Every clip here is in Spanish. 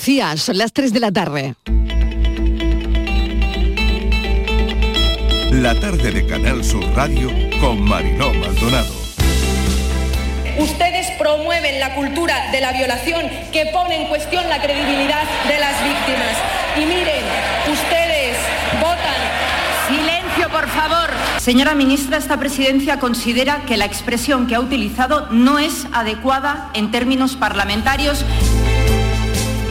Son las 3 de la tarde. La tarde de Canal Sur Radio con Mariló Maldonado. Ustedes promueven la cultura de la violación que pone en cuestión la credibilidad de las víctimas. Y miren, ustedes votan. Silencio, por favor. Señora ministra, esta presidencia considera que la expresión que ha utilizado no es adecuada en términos parlamentarios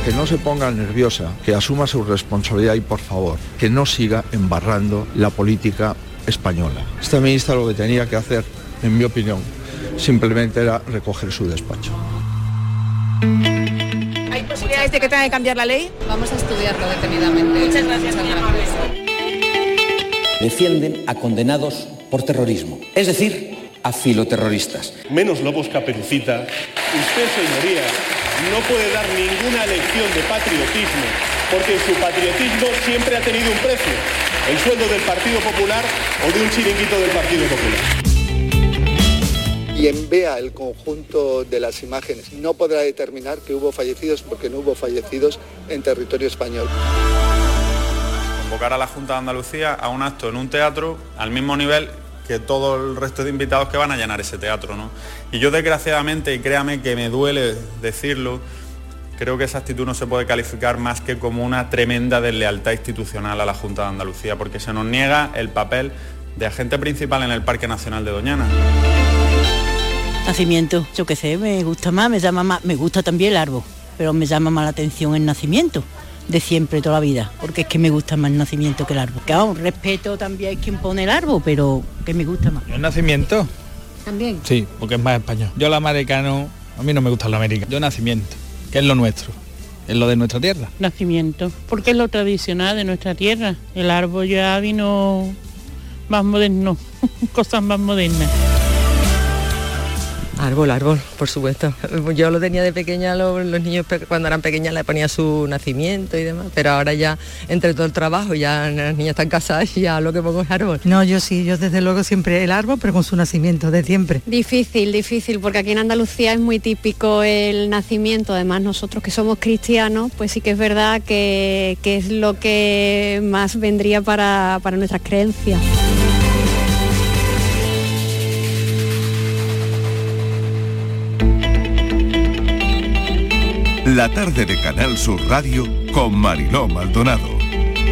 que no se ponga nerviosa, que asuma su responsabilidad y por favor, que no siga embarrando la política española. Esta ministra lo que tenía que hacer, en mi opinión, simplemente era recoger su despacho. ¿Hay posibilidades de que tenga que cambiar la ley? Vamos a estudiarlo detenidamente. Muchas gracias. Muchas gracias. Defienden a condenados por terrorismo, es decir, a filoterroristas. Menos lobos caperucita. Usted, señoría, no puede dar ninguna lección de patriotismo, porque su patriotismo siempre ha tenido un precio, el sueldo del Partido Popular o de un chiringuito del Partido Popular quien vea el conjunto de las imágenes no podrá determinar que hubo fallecidos porque no hubo fallecidos en territorio español. Convocar a la Junta de Andalucía a un acto en un teatro al mismo nivel que todo el resto de invitados que van a llenar ese teatro. ¿no? Y yo desgraciadamente, y créame que me duele decirlo, creo que esa actitud no se puede calificar más que como una tremenda deslealtad institucional a la Junta de Andalucía, porque se nos niega el papel de agente principal en el Parque Nacional de Doñana. Nacimiento, yo qué sé, me gusta más, me llama más, me gusta también el árbol, pero me llama más la atención el nacimiento de siempre, toda la vida, porque es que me gusta más el nacimiento que el árbol. Que un respeto también hay quien pone el árbol, pero que me gusta más. ¿El nacimiento? También. Sí, porque es más español. Yo el americano, a mí no me gusta el americano. Yo nacimiento, que es lo nuestro, es lo de nuestra tierra. Nacimiento, porque es lo tradicional de nuestra tierra. El árbol ya vino más moderno, cosas más modernas. Árbol, árbol, por supuesto. Yo lo tenía de pequeña, los, los, niños cuando eran pequeñas le ponía su nacimiento y demás, pero ahora ya entre todo el trabajo, ya las niñas están casadas y ya lo que pongo es árbol. No, yo sí, yo desde luego siempre el árbol, pero con su nacimiento, de siempre. Difícil, difícil, porque aquí en Andalucía es muy típico el nacimiento, además nosotros que somos cristianos, pues sí que es verdad que, que es lo que más vendría para, para nuestras creencias. La tarde de Canal Sur Radio con Mariló Maldonado.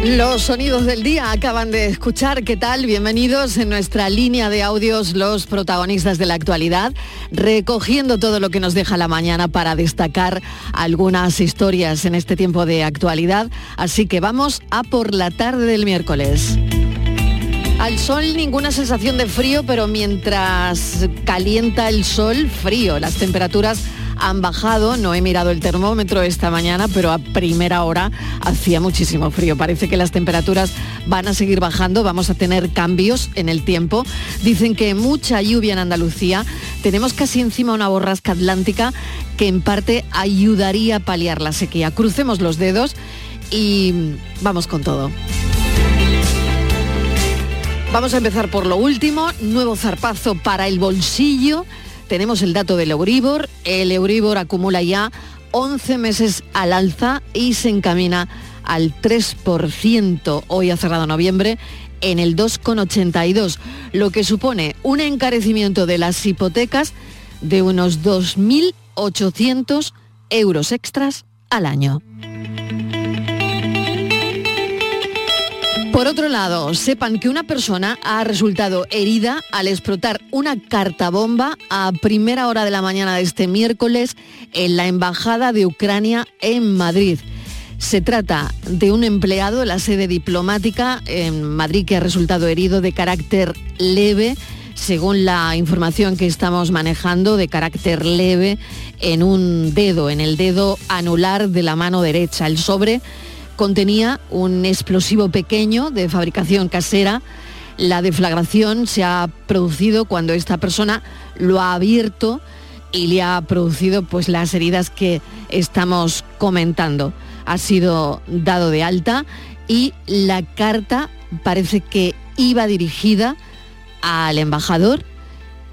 Los sonidos del día acaban de escuchar. ¿Qué tal? Bienvenidos en nuestra línea de audios los protagonistas de la actualidad, recogiendo todo lo que nos deja la mañana para destacar algunas historias en este tiempo de actualidad. Así que vamos a por la tarde del miércoles. Al sol ninguna sensación de frío, pero mientras calienta el sol, frío. Las temperaturas han bajado. No he mirado el termómetro esta mañana, pero a primera hora hacía muchísimo frío. Parece que las temperaturas van a seguir bajando. Vamos a tener cambios en el tiempo. Dicen que mucha lluvia en Andalucía. Tenemos casi encima una borrasca atlántica que en parte ayudaría a paliar la sequía. Crucemos los dedos y vamos con todo. Vamos a empezar por lo último, nuevo zarpazo para el bolsillo. Tenemos el dato del Euribor. El Euribor acumula ya 11 meses al alza y se encamina al 3%. Hoy ha cerrado noviembre en el 2,82, lo que supone un encarecimiento de las hipotecas de unos 2.800 euros extras al año. Por otro lado, sepan que una persona ha resultado herida al explotar una carta bomba a primera hora de la mañana de este miércoles en la Embajada de Ucrania en Madrid. Se trata de un empleado de la sede diplomática en Madrid que ha resultado herido de carácter leve, según la información que estamos manejando, de carácter leve en un dedo, en el dedo anular de la mano derecha. El sobre contenía un explosivo pequeño de fabricación casera. La deflagración se ha producido cuando esta persona lo ha abierto y le ha producido pues las heridas que estamos comentando. Ha sido dado de alta y la carta parece que iba dirigida al embajador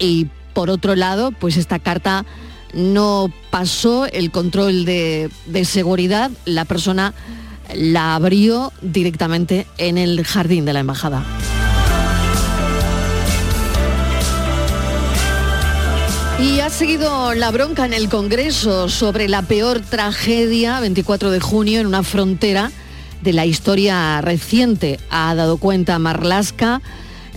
y por otro lado, pues esta carta no pasó el control de, de seguridad, la persona la abrió directamente en el jardín de la embajada. Y ha seguido la bronca en el Congreso sobre la peor tragedia, 24 de junio, en una frontera de la historia reciente. Ha dado cuenta Marlasca,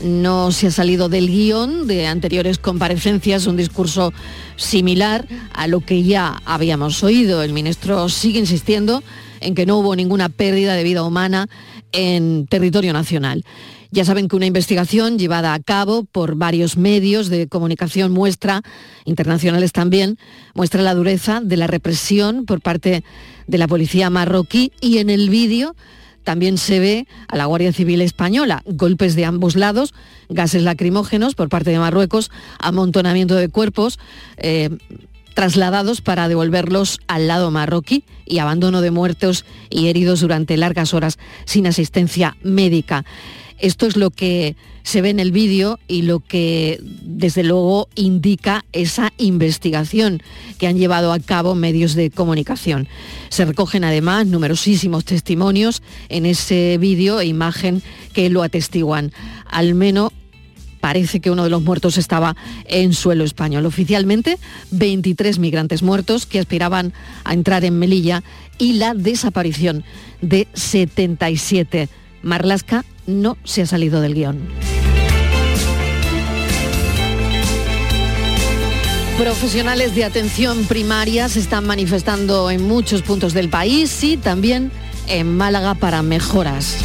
no se ha salido del guion de anteriores comparecencias, un discurso similar a lo que ya habíamos oído. El ministro sigue insistiendo en que no hubo ninguna pérdida de vida humana en territorio nacional. Ya saben que una investigación llevada a cabo por varios medios de comunicación muestra, internacionales también, muestra la dureza de la represión por parte de la policía marroquí y en el vídeo también se ve a la Guardia Civil española, golpes de ambos lados, gases lacrimógenos por parte de Marruecos, amontonamiento de cuerpos. Eh, trasladados para devolverlos al lado marroquí y abandono de muertos y heridos durante largas horas sin asistencia médica. Esto es lo que se ve en el vídeo y lo que desde luego indica esa investigación que han llevado a cabo medios de comunicación. Se recogen además numerosísimos testimonios en ese vídeo e imagen que lo atestiguan. Al menos parece que uno de los muertos estaba en suelo español. Oficialmente, 23 migrantes muertos que aspiraban a entrar en Melilla y la desaparición de 77. Marlasca no se ha salido del guion. Profesionales de atención primaria se están manifestando en muchos puntos del país y también en Málaga para mejoras.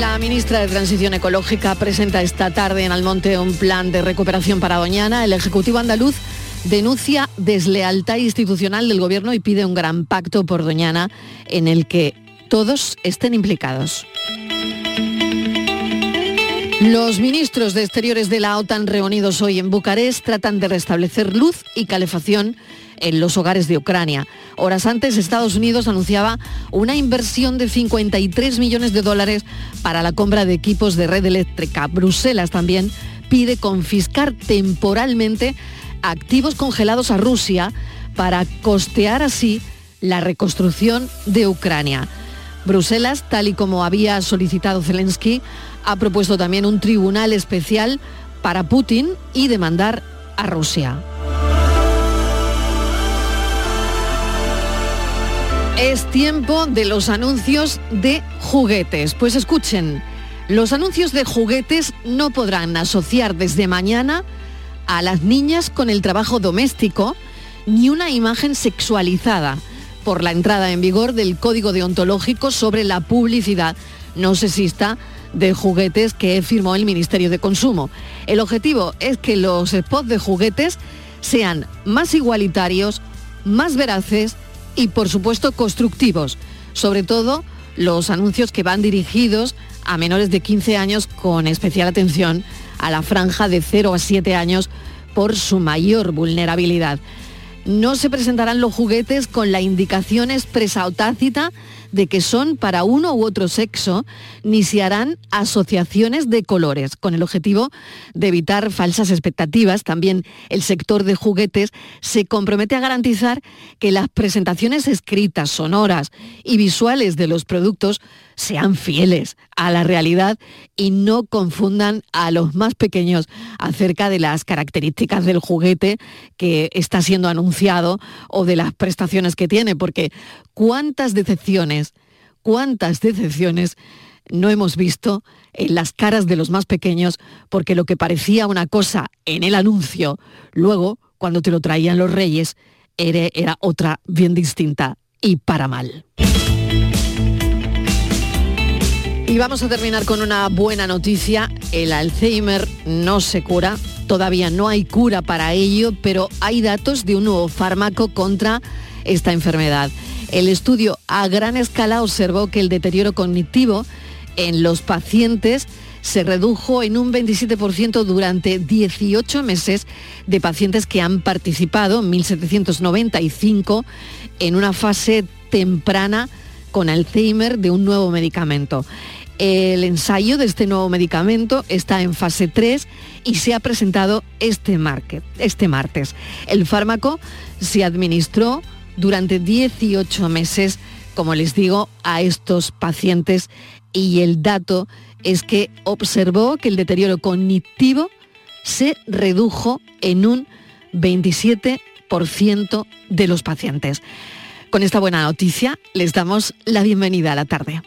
La ministra de Transición Ecológica presenta esta tarde en Almonte un plan de recuperación para Doñana. El Ejecutivo andaluz denuncia deslealtad institucional del Gobierno y pide un gran pacto por Doñana en el que todos estén implicados. Los ministros de Exteriores de la OTAN reunidos hoy en Bucarest tratan de restablecer luz y calefacción en los hogares de Ucrania. Horas antes, Estados Unidos anunciaba una inversión de 53 millones de dólares para la compra de equipos de red eléctrica. Bruselas también pide confiscar temporalmente activos congelados a Rusia para costear así la reconstrucción de Ucrania. Bruselas, tal y como había solicitado Zelensky, ha propuesto también un tribunal especial para Putin y demandar a Rusia. Es tiempo de los anuncios de juguetes. Pues escuchen, los anuncios de juguetes no podrán asociar desde mañana a las niñas con el trabajo doméstico ni una imagen sexualizada por la entrada en vigor del Código Deontológico sobre la publicidad no sexista de juguetes que firmó el Ministerio de Consumo. El objetivo es que los spots de juguetes sean más igualitarios, más veraces y por supuesto constructivos, sobre todo los anuncios que van dirigidos a menores de 15 años con especial atención a la franja de 0 a 7 años por su mayor vulnerabilidad. No se presentarán los juguetes con la indicación expresa o tácita de que son para uno u otro sexo, ni se harán asociaciones de colores, con el objetivo de evitar falsas expectativas. También el sector de juguetes se compromete a garantizar que las presentaciones escritas, sonoras y visuales de los productos sean fieles a la realidad y no confundan a los más pequeños acerca de las características del juguete que está siendo anunciado o de las prestaciones que tiene, porque cuántas decepciones, cuántas decepciones no hemos visto en las caras de los más pequeños, porque lo que parecía una cosa en el anuncio, luego, cuando te lo traían los reyes, era, otra bien distinta y para mal. Y vamos a terminar con una buena noticia. El Alzheimer no se cura. Todavía no hay cura para ello, pero hay datos de un nuevo fármaco contra esta enfermedad. El estudio a gran escala observó que el deterioro cognitivo en los pacientes se redujo en un 27% durante 18 meses de pacientes que han participado, 1.795, en una fase temprana con Alzheimer de un nuevo medicamento. El ensayo de este nuevo medicamento está en fase 3 y se ha presentado este, este martes. El fármaco se administró durante 18 meses, como les digo, a estos pacientes y el dato es que observó que el deterioro cognitivo se redujo en un 27% de los pacientes. Con esta buena noticia les damos la bienvenida a la tarde.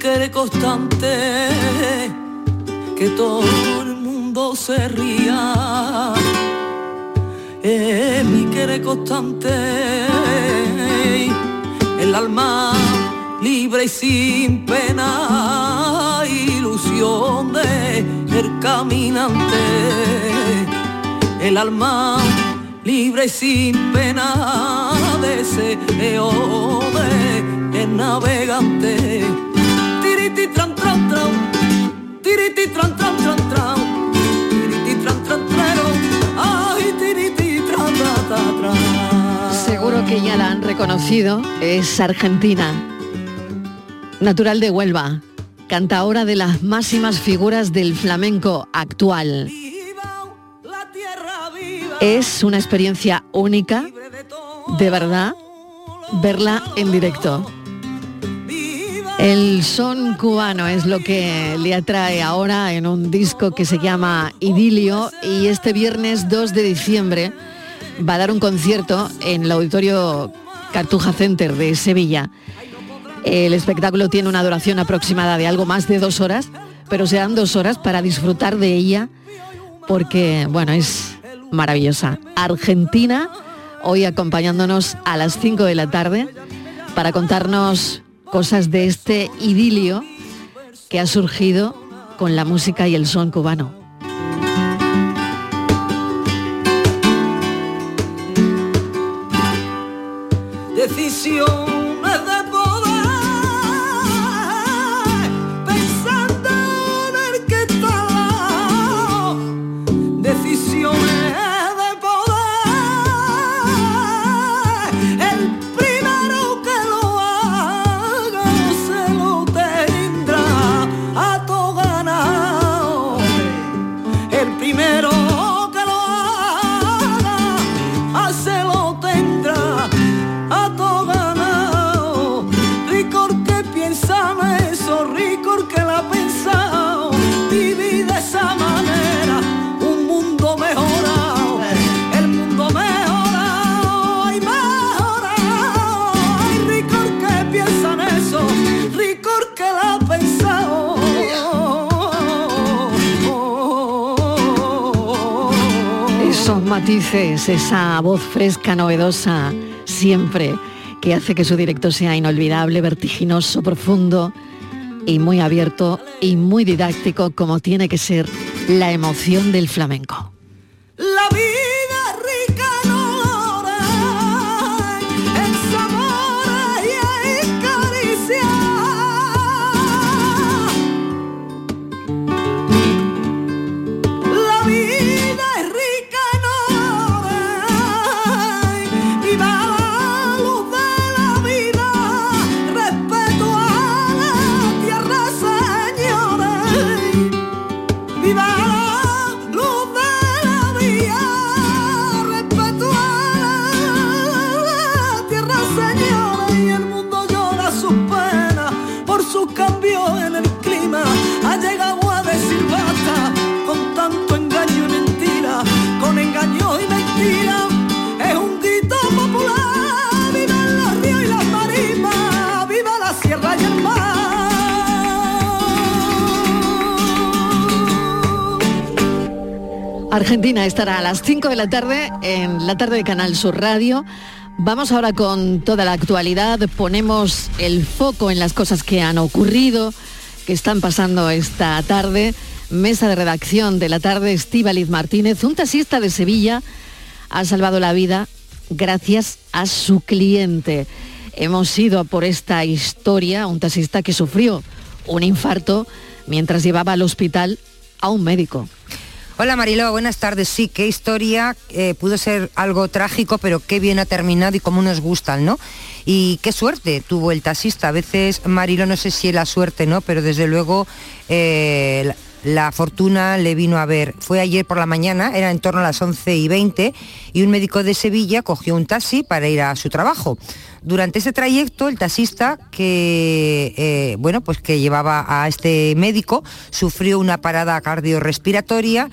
Querer constante que todo el mundo se ría. Es mi querer constante, el alma libre y sin pena, ilusión de el caminante, el alma libre y sin pena, deseo de el navegante. Seguro que ya la han reconocido, es argentina, natural de Huelva, cantaora de las máximas figuras del flamenco actual. Es una experiencia única, de verdad, verla en directo. El son cubano es lo que le atrae ahora en un disco que se llama Idilio y este viernes 2 de diciembre va a dar un concierto en el auditorio Cartuja Center de Sevilla. El espectáculo tiene una duración aproximada de algo más de dos horas, pero serán dos horas para disfrutar de ella porque, bueno, es maravillosa. Argentina, hoy acompañándonos a las 5 de la tarde para contarnos cosas de este idilio que ha surgido con la música y el son cubano. Decisiones matices, esa voz fresca, novedosa, siempre, que hace que su directo sea inolvidable, vertiginoso, profundo y muy abierto y muy didáctico como tiene que ser la emoción del flamenco. La vida Argentina estará a las 5 de la tarde en la tarde de Canal Sur Radio. Vamos ahora con toda la actualidad, ponemos el foco en las cosas que han ocurrido, que están pasando esta tarde. Mesa de redacción de la tarde, Estíbaliz Martínez, un taxista de Sevilla, ha salvado la vida gracias a su cliente. Hemos ido por esta historia, un taxista que sufrió un infarto mientras llevaba al hospital a un médico. Hola Mariló, buenas tardes. Sí, qué historia, eh, pudo ser algo trágico, pero qué bien ha terminado y cómo nos gustan, ¿no? Y qué suerte tuvo el taxista. A veces, Mariló, no sé si es la suerte, ¿no? Pero desde luego eh, la fortuna le vino a ver. Fue ayer por la mañana, era en torno a las 11 y 20, y un médico de Sevilla cogió un taxi para ir a su trabajo. Durante ese trayecto, el taxista que, eh, bueno, pues que llevaba a este médico sufrió una parada cardiorrespiratoria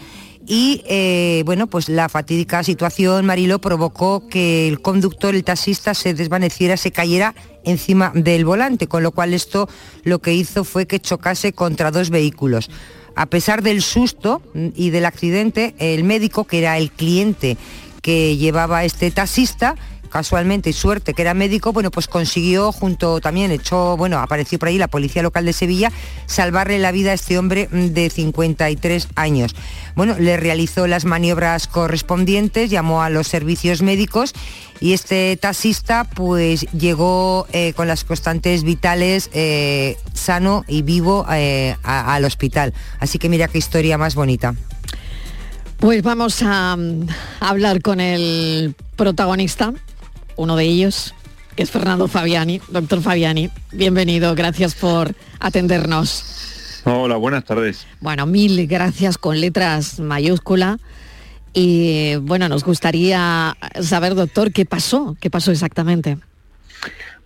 y eh, bueno, pues la fatídica situación, Marilo, provocó que el conductor, el taxista, se desvaneciera, se cayera encima del volante, con lo cual esto lo que hizo fue que chocase contra dos vehículos. A pesar del susto y del accidente, el médico, que era el cliente que llevaba este taxista, casualmente y suerte que era médico, bueno, pues consiguió junto también, echó, bueno, apareció por ahí la policía local de Sevilla, salvarle la vida a este hombre de 53 años. Bueno, le realizó las maniobras correspondientes, llamó a los servicios médicos y este taxista pues llegó eh, con las constantes vitales eh, sano y vivo eh, al hospital. Así que mira qué historia más bonita. Pues vamos a hablar con el protagonista, uno de ellos, es Fernando Fabiani. Doctor Fabiani, bienvenido, gracias por atendernos. Hola, buenas tardes. Bueno, mil gracias con letras mayúscula. Y bueno, nos gustaría saber, doctor, qué pasó, qué pasó exactamente.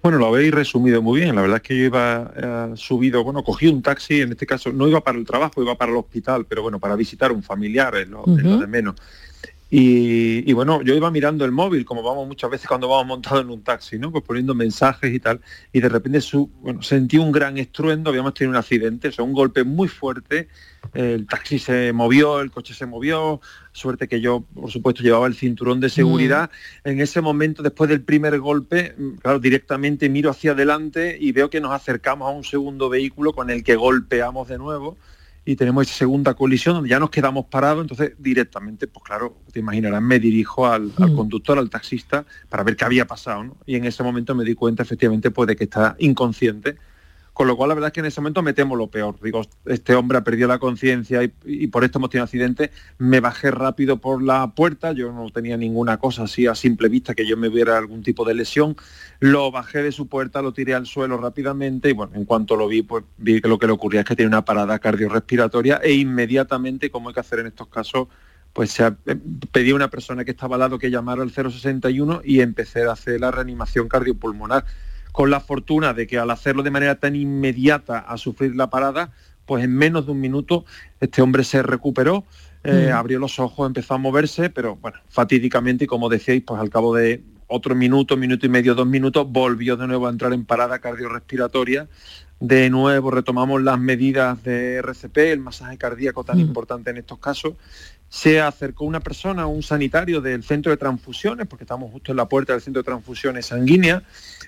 Bueno, lo habéis resumido muy bien. La verdad es que yo iba eh, subido, bueno, cogí un taxi, en este caso no iba para el trabajo, iba para el hospital, pero bueno, para visitar un familiar, es lo, es lo de menos. Y, bueno, yo iba mirando el móvil, como vamos muchas veces cuando vamos montados en un taxi, ¿no? Pues poniendo mensajes y tal, y de repente su, bueno, sentí un gran estruendo, habíamos tenido un accidente, o sea, un golpe muy fuerte, el taxi se movió, el coche se movió, suerte que yo, por supuesto, llevaba el cinturón de seguridad. En ese momento, después del primer golpe, claro, directamente miro hacia adelante y veo que nos acercamos a un segundo vehículo con el que golpeamos de nuevo y tenemos esa segunda colisión donde ya nos quedamos parados, entonces directamente, pues claro, te imaginarás, me dirijo al, al conductor, al taxista, para ver qué había pasado, ¿no? Y en ese momento me di cuenta efectivamente pues, de que está inconsciente, con lo cual la verdad es que en ese momento me temo lo peor. Digo, este hombre ha perdido la conciencia y, por esto hemos tenido accidente. Me bajé rápido por la puerta, yo no tenía ninguna cosa así a simple vista que yo me viera algún tipo de lesión. Lo bajé de su puerta, lo tiré al suelo rápidamente y bueno, en cuanto lo vi, pues vi que lo que le ocurría es que tiene una parada cardiorrespiratoria e inmediatamente, como hay que hacer en estos casos, pues se eh, pedí a una persona que estaba al lado que llamara al 061 y empecé a hacer la reanimación cardiopulmonar con la fortuna de que al hacerlo de manera tan inmediata a sufrir la parada, pues en menos de un minuto este hombre se recuperó, eh, mm. abrió los ojos, empezó a moverse, pero bueno, fatídicamente y como decíais, pues al cabo de otro minuto, minuto y medio, dos minutos, volvió de nuevo a entrar en parada cardiorrespiratoria. De nuevo retomamos las medidas de RCP, el masaje cardíaco tan mm. importante en estos casos, se acercó una persona, un sanitario del centro de transfusiones, porque estamos justo en la puerta del centro de transfusiones sanguíneas,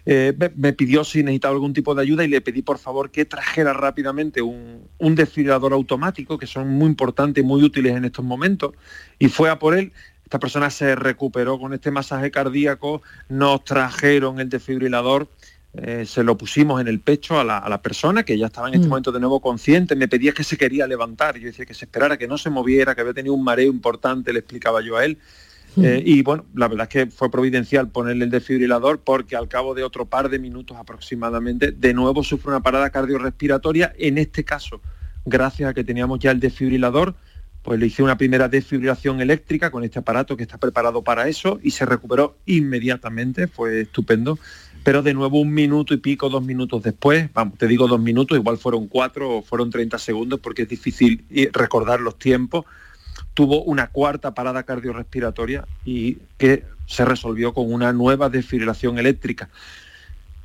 eh, me, pidió si necesitaba algún tipo de ayuda y le pedí por favor que trajera rápidamente un, un desfibrilador automático, que son muy importantes y muy útiles en estos momentos, y fue a por él. Esta persona se recuperó con este masaje cardíaco, nos trajeron el desfibrilador eh, se lo pusimos en el pecho a la, persona que ya estaba en este mm. momento de nuevo consciente, me pedía que se quería levantar, yo decía que se esperara, que no se moviera, que había tenido un mareo importante, le explicaba yo a él. Mm. Eh, y bueno, la verdad es que fue providencial ponerle el desfibrilador porque al cabo de otro par de minutos aproximadamente, de nuevo sufre una parada cardiorrespiratoria, en este caso, gracias a que teníamos ya el desfibrilador, pues le hice una primera desfibrilación eléctrica con este aparato que está preparado para eso y se recuperó inmediatamente, fue estupendo pero de nuevo un minuto y pico, dos minutos después, vamos, te digo dos minutos, igual fueron cuatro o fueron 30 segundos porque es difícil recordar los tiempos, tuvo una cuarta parada cardiorrespiratoria y que se resolvió con una nueva desfibrilación eléctrica.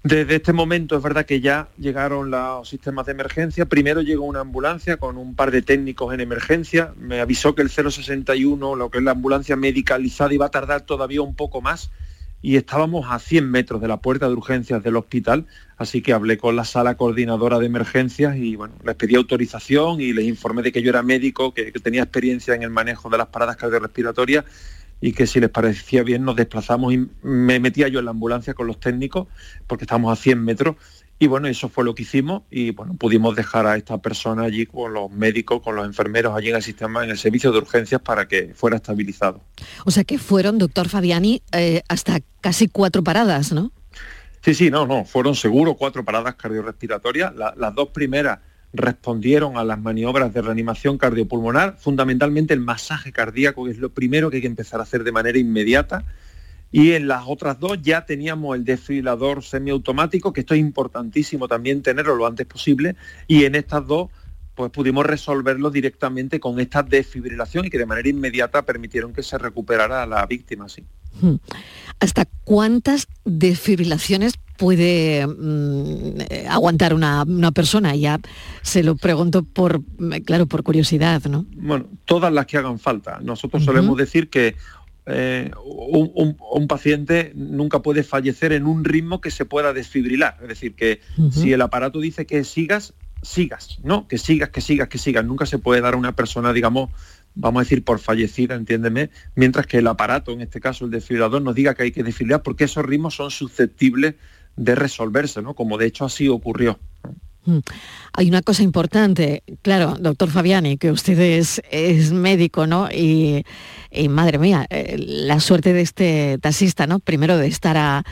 Desde este momento es verdad que ya llegaron los sistemas de emergencia. Primero llegó una ambulancia con un par de técnicos en emergencia. Me avisó que el 061, lo que es la ambulancia medicalizada, iba a tardar todavía un poco más y estábamos a 100 metros de la puerta de urgencias del hospital, así que hablé con la sala coordinadora de emergencias y bueno, les pedí autorización y les informé de que yo era médico, que, tenía experiencia en el manejo de las paradas cardiorrespiratorias y que si les parecía bien nos desplazamos y me metía yo en la ambulancia con los técnicos porque estábamos a 100 metros y bueno, eso fue lo que hicimos y bueno, pudimos dejar a esta persona allí con los médicos, con los enfermeros allí en el sistema, en el servicio de urgencias para que fuera estabilizado. O sea que fueron, doctor Fabiani, eh, hasta casi cuatro paradas, ¿no? Sí, sí, no, no, fueron seguro cuatro paradas cardiorrespiratorias. las dos primeras respondieron a las maniobras de reanimación cardiopulmonar, fundamentalmente el masaje cardíaco, que es lo primero que hay que empezar a hacer de manera inmediata y en las otras dos ya teníamos el desfibrilador semiautomático, que esto es importantísimo también tenerlo lo antes posible, y en estas dos pues pudimos resolverlo directamente con esta desfibrilación y que de manera inmediata permitieron que se recuperara la víctima. Sí. Hmm. ¿Hasta cuántas desfibrilaciones puede mm, eh, aguantar una, persona? Ya se lo pregunto por, claro, por curiosidad, ¿no? Bueno, todas las que hagan falta. Nosotros solemos decir que eh, un, paciente nunca puede fallecer en un ritmo que se pueda desfibrilar. Es decir, que si el aparato dice que sigas, sigas, ¿no? Que sigas, que sigas, que sigas. Nunca se puede dar a una persona, digamos, vamos a decir, por fallecida, entiéndeme, mientras que el aparato, en este caso el desfibrilador, nos diga que hay que desfibrilar porque esos ritmos son susceptibles de resolverse, ¿no? Como de hecho así ocurrió. Hay una cosa importante, claro, doctor Fabiani, que usted es, médico, ¿no? Y, madre mía, eh, la suerte de este taxista, ¿no? Primero de estar a,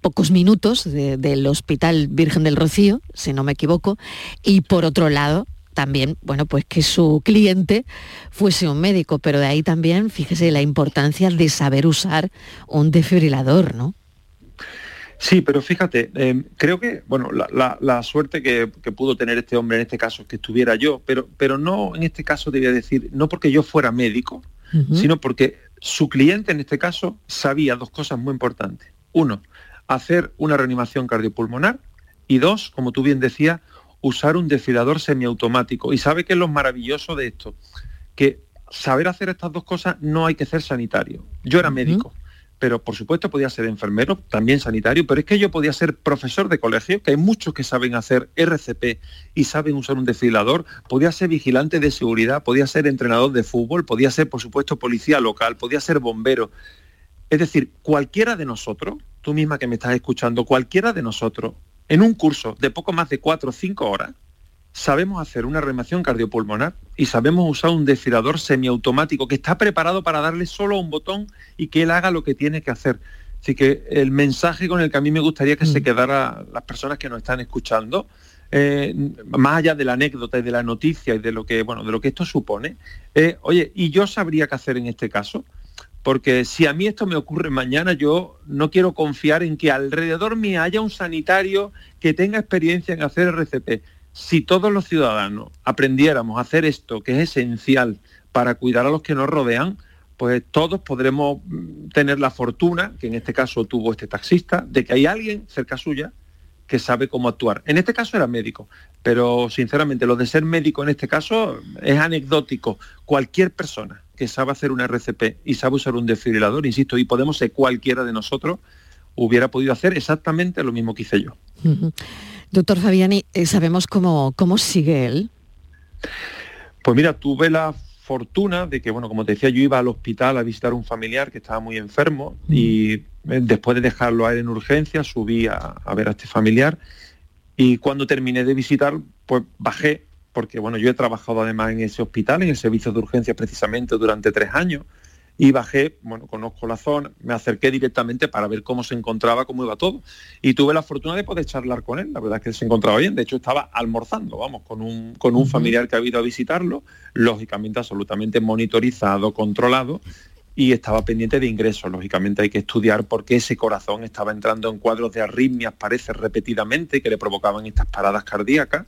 pocos minutos del Hospital Virgen del Rocío, si no me equivoco, y por otro lado, también, bueno, pues que su cliente fuese un médico, pero de ahí también, fíjese, la importancia de saber usar un desfibrilador, ¿no? Sí, pero fíjate, em, creo que, bueno, la, suerte que, pudo tener este hombre en este caso es que estuviera yo, pero, pero no en este caso debía decir, no porque yo fuera médico, sino porque su cliente en este caso sabía dos cosas muy importantes. Uno, hacer una reanimación cardiopulmonar y dos, como tú bien decías, usar un desfibrilador semiautomático. Y sabe que es lo maravilloso de esto, que saber hacer estas dos cosas no hay que ser sanitario. Yo era médico pero por supuesto podía ser enfermero, también sanitario, pero es que yo podía ser profesor de colegio, que hay muchos que saben hacer RCP y saben usar un desfibrilador, podía ser vigilante de seguridad, podía ser entrenador de fútbol, podía ser por supuesto policía local, podía ser bombero. Es decir, cualquiera de nosotros, tú misma que me estás escuchando, cualquiera de nosotros, en un curso de poco más de cuatro o cinco horas, sabemos hacer una reanimación cardiopulmonar y sabemos usar un desfibrilador semiautomático que está preparado para darle solo un botón y que él haga lo que tiene que hacer. Así que el mensaje con el que a mí me gustaría que se mm. quedara las personas que nos están escuchando, eh, más allá de la anécdota y de la noticia y de lo que, bueno, de lo que esto supone, eh, oye, ¿y yo sabría qué hacer en este caso? Porque si a mí esto me ocurre mañana, yo no quiero confiar en que alrededor me haya un sanitario que tenga experiencia en hacer RCP si todos los ciudadanos aprendiéramos a hacer esto, que es esencial para cuidar a los que nos rodean, pues todos podremos mm, tener la fortuna, que en este caso tuvo este taxista, de que hay alguien cerca suya que sabe cómo actuar. En este caso era médico, pero sinceramente lo de ser médico en este caso es anecdótico. Cualquier persona que sabe hacer una RCP y sabe usar un desfibrilador, insisto, y podemos ser cualquiera de nosotros, hubiera podido hacer exactamente lo mismo que hice yo. Doctor Fabiani, eh, ¿sabemos cómo, cómo sigue él? Pues mira, tuve la fortuna de que, bueno, como te decía, yo iba al hospital a visitar a un familiar que estaba muy enfermo mm. y eh, después de dejarlo a él en urgencia, subí a, ver a este familiar y cuando terminé de visitar, pues bajé, porque bueno, yo he trabajado además en ese hospital, en el servicio de urgencia precisamente durante tres años, y bajé, bueno, conozco la zona, me acerqué directamente para ver cómo se encontraba, cómo iba todo. Y tuve la fortuna de poder charlar con él, la verdad es que se encontraba bien, de hecho estaba almorzando, vamos, con un, con un familiar que ha ido a visitarlo, lógicamente absolutamente monitorizado, controlado, y estaba pendiente de ingresos. Lógicamente hay que estudiar por qué ese corazón estaba entrando en cuadros de arritmias, parece repetidamente, que le provocaban estas paradas cardíacas.